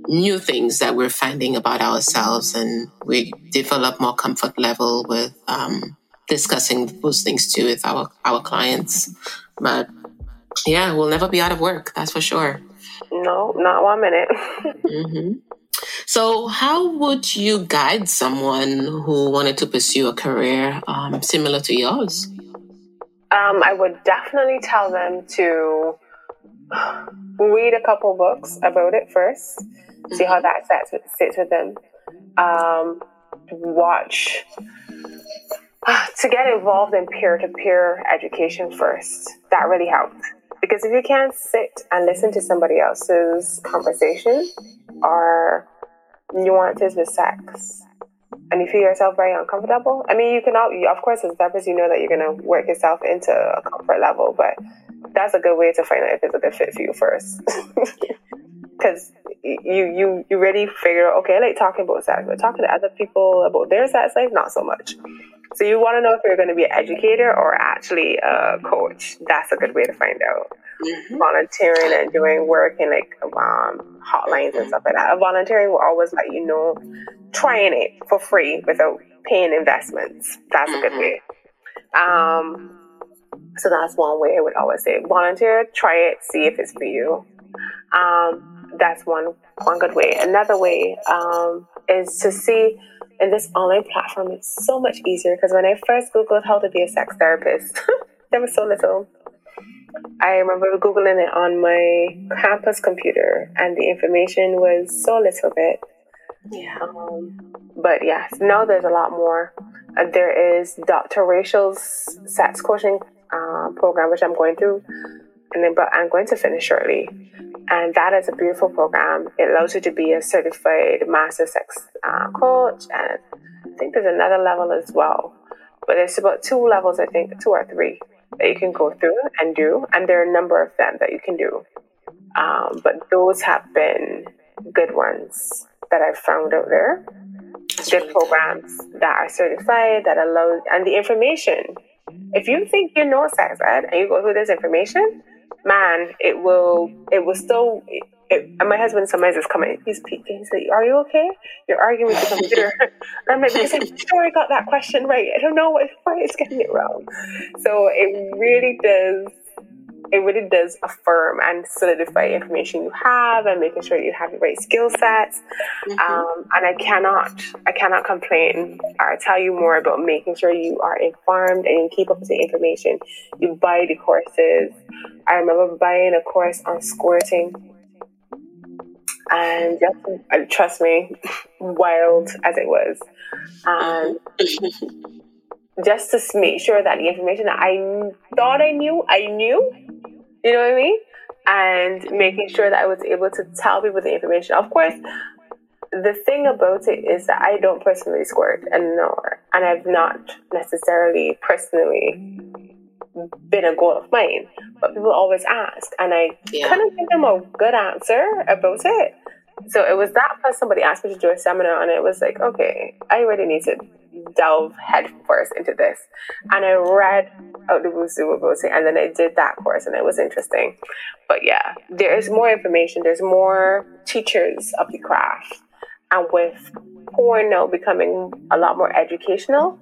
new things that we're finding about ourselves, and we develop more comfort level with um, discussing those things too with our our clients. But yeah, we'll never be out of work. That's for sure. No, not one minute. mm-hmm. So, how would you guide someone who wanted to pursue a career um, similar to yours? Um, I would definitely tell them to read a couple books about it first, mm-hmm. see how that sits, sits with them. Um, watch to get involved in peer to peer education first. That really helped. Because if you can't sit and listen to somebody else's conversation or nuances with sex and you feel yourself very uncomfortable, I mean, you can, all, of course, as therapist, you know that you're going to work yourself into a comfort level, but that's a good way to find out if it's a good fit for you first. Because you, you, you really figure, okay, I like talking about sex, but talking to other people about their sex life, not so much. So you want to know if you're going to be an educator or actually a coach. That's a good way to find out. Mm-hmm. Volunteering and doing work in like um, hotlines and stuff like that. Volunteering will always let you know trying it for free without paying investments. That's mm-hmm. a good mm-hmm. way. Um, so that's one way I would always say volunteer, try it, see if it's for you. Um, that's one one good way. Another way um, is to see in this online platform, it's so much easier because when I first Googled how to be a sex therapist, there was so little. I remember Googling it on my campus computer, and the information was so little bit. Yeah. Um, but yes, now there's a lot more. Uh, there is Dr. Rachel's sex coaching uh, program, which I'm going through, and then but I'm going to finish shortly. And that is a beautiful program. It allows you to be a certified master sex uh, coach. And I think there's another level as well. But there's about two levels, I think, two or three that you can go through and do. And there are a number of them that you can do. Um, but those have been good ones that I've found out there. good programs that are certified, that allow, and the information. If you think you know sex ed and you go through this information, man, it will it will still. And my husband sometimes is coming. He's peeking. He's like, "Are you okay? You're arguing with the computer." and I'm like, "Because I'm sure I got that question right. I don't know why, why it's getting it wrong." So it really does. it really does affirm and solidify information you have and making sure you have the right skill sets. Mm-hmm. Um, and I cannot, I cannot complain or tell you more about making sure you are informed and you keep up with the information. You buy the courses. I remember buying a course on squirting. And just, trust me, wild as it was. And just to make sure that the information that I thought I knew, I knew. You know what I mean? And making sure that I was able to tell people the information. Of course, the thing about it is that I don't personally squirt and nor and I've not necessarily personally been a goal of mine. But people always ask and I yeah. couldn't give them a good answer about it. So it was that plus somebody asked me to do a seminar and it was like, okay, I really need to delve headfirst into this. And I read out the Wusu Wubosi and then I did that course and it was interesting. But yeah, there is more information, there's more teachers of the craft. And with porn now becoming a lot more educational,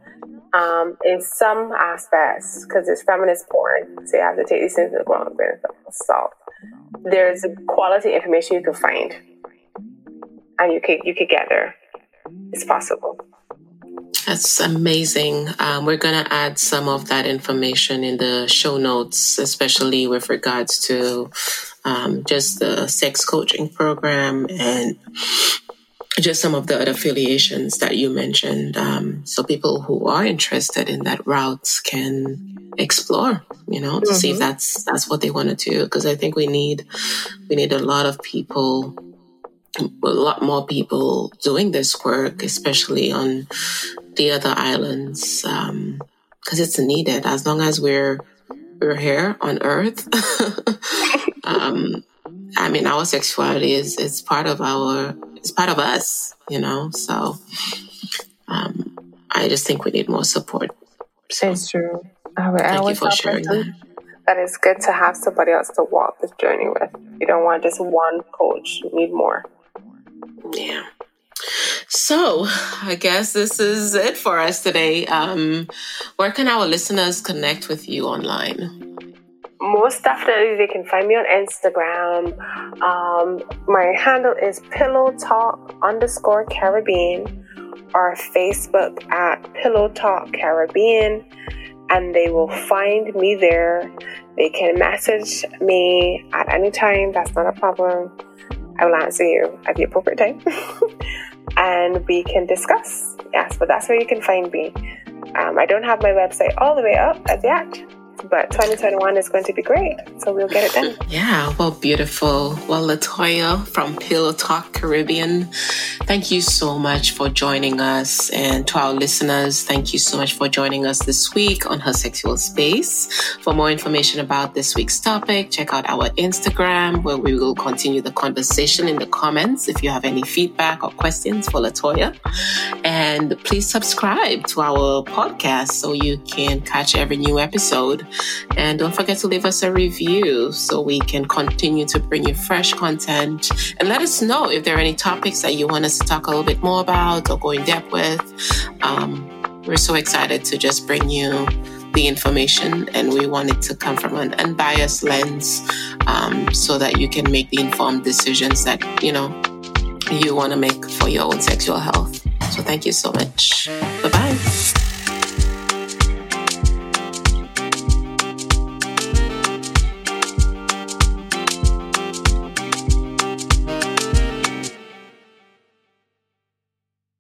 um, in some aspects, because it's feminist porn, so you have to take these things into ground of salt. There's quality information you can find, and you could you could get there. It's possible. That's amazing. Um, we're going to add some of that information in the show notes, especially with regards to um, just the sex coaching program and just some of the other affiliations that you mentioned. Um, so people who are interested in that route can explore, you know, to mm-hmm. see if mm-hmm. that's that's what they want to do. Because I think we need we need a lot of people a lot more people doing this work, especially on the other islands, because um, it's needed. As long as we're we're here on Earth, um, I mean, our sexuality is is part of our it's part of us, you know. So, um, I just think we need more support. So, it's true. I, thank you for sharing that. That it's good to have somebody else to walk this journey with. You don't want just one coach; you need more. Yeah. So, I guess this is it for us today. Um, where can our listeners connect with you online? Most definitely, they can find me on Instagram. Um, my handle is Pillow Talk underscore Caribbean or Facebook at Pillow Talk Caribbean, and they will find me there. They can message me at any time. That's not a problem. I will answer you at the appropriate time and we can discuss. Yes, but that's where you can find me. Um, I don't have my website all the way up as yet but 2021 is going to be great. So we'll get it done. Yeah, well, beautiful. Well, Latoya from Pillow Talk Caribbean, thank you so much for joining us. And to our listeners, thank you so much for joining us this week on Her Sexual Space. For more information about this week's topic, check out our Instagram where we will continue the conversation in the comments if you have any feedback or questions for Latoya. And please subscribe to our podcast so you can catch every new episode. And don't forget to leave us a review so we can continue to bring you fresh content. And let us know if there are any topics that you want us to talk a little bit more about or go in depth with. Um, we're so excited to just bring you the information and we want it to come from an unbiased lens um, so that you can make the informed decisions that you know you want to make for your own sexual health so thank you so much bye bye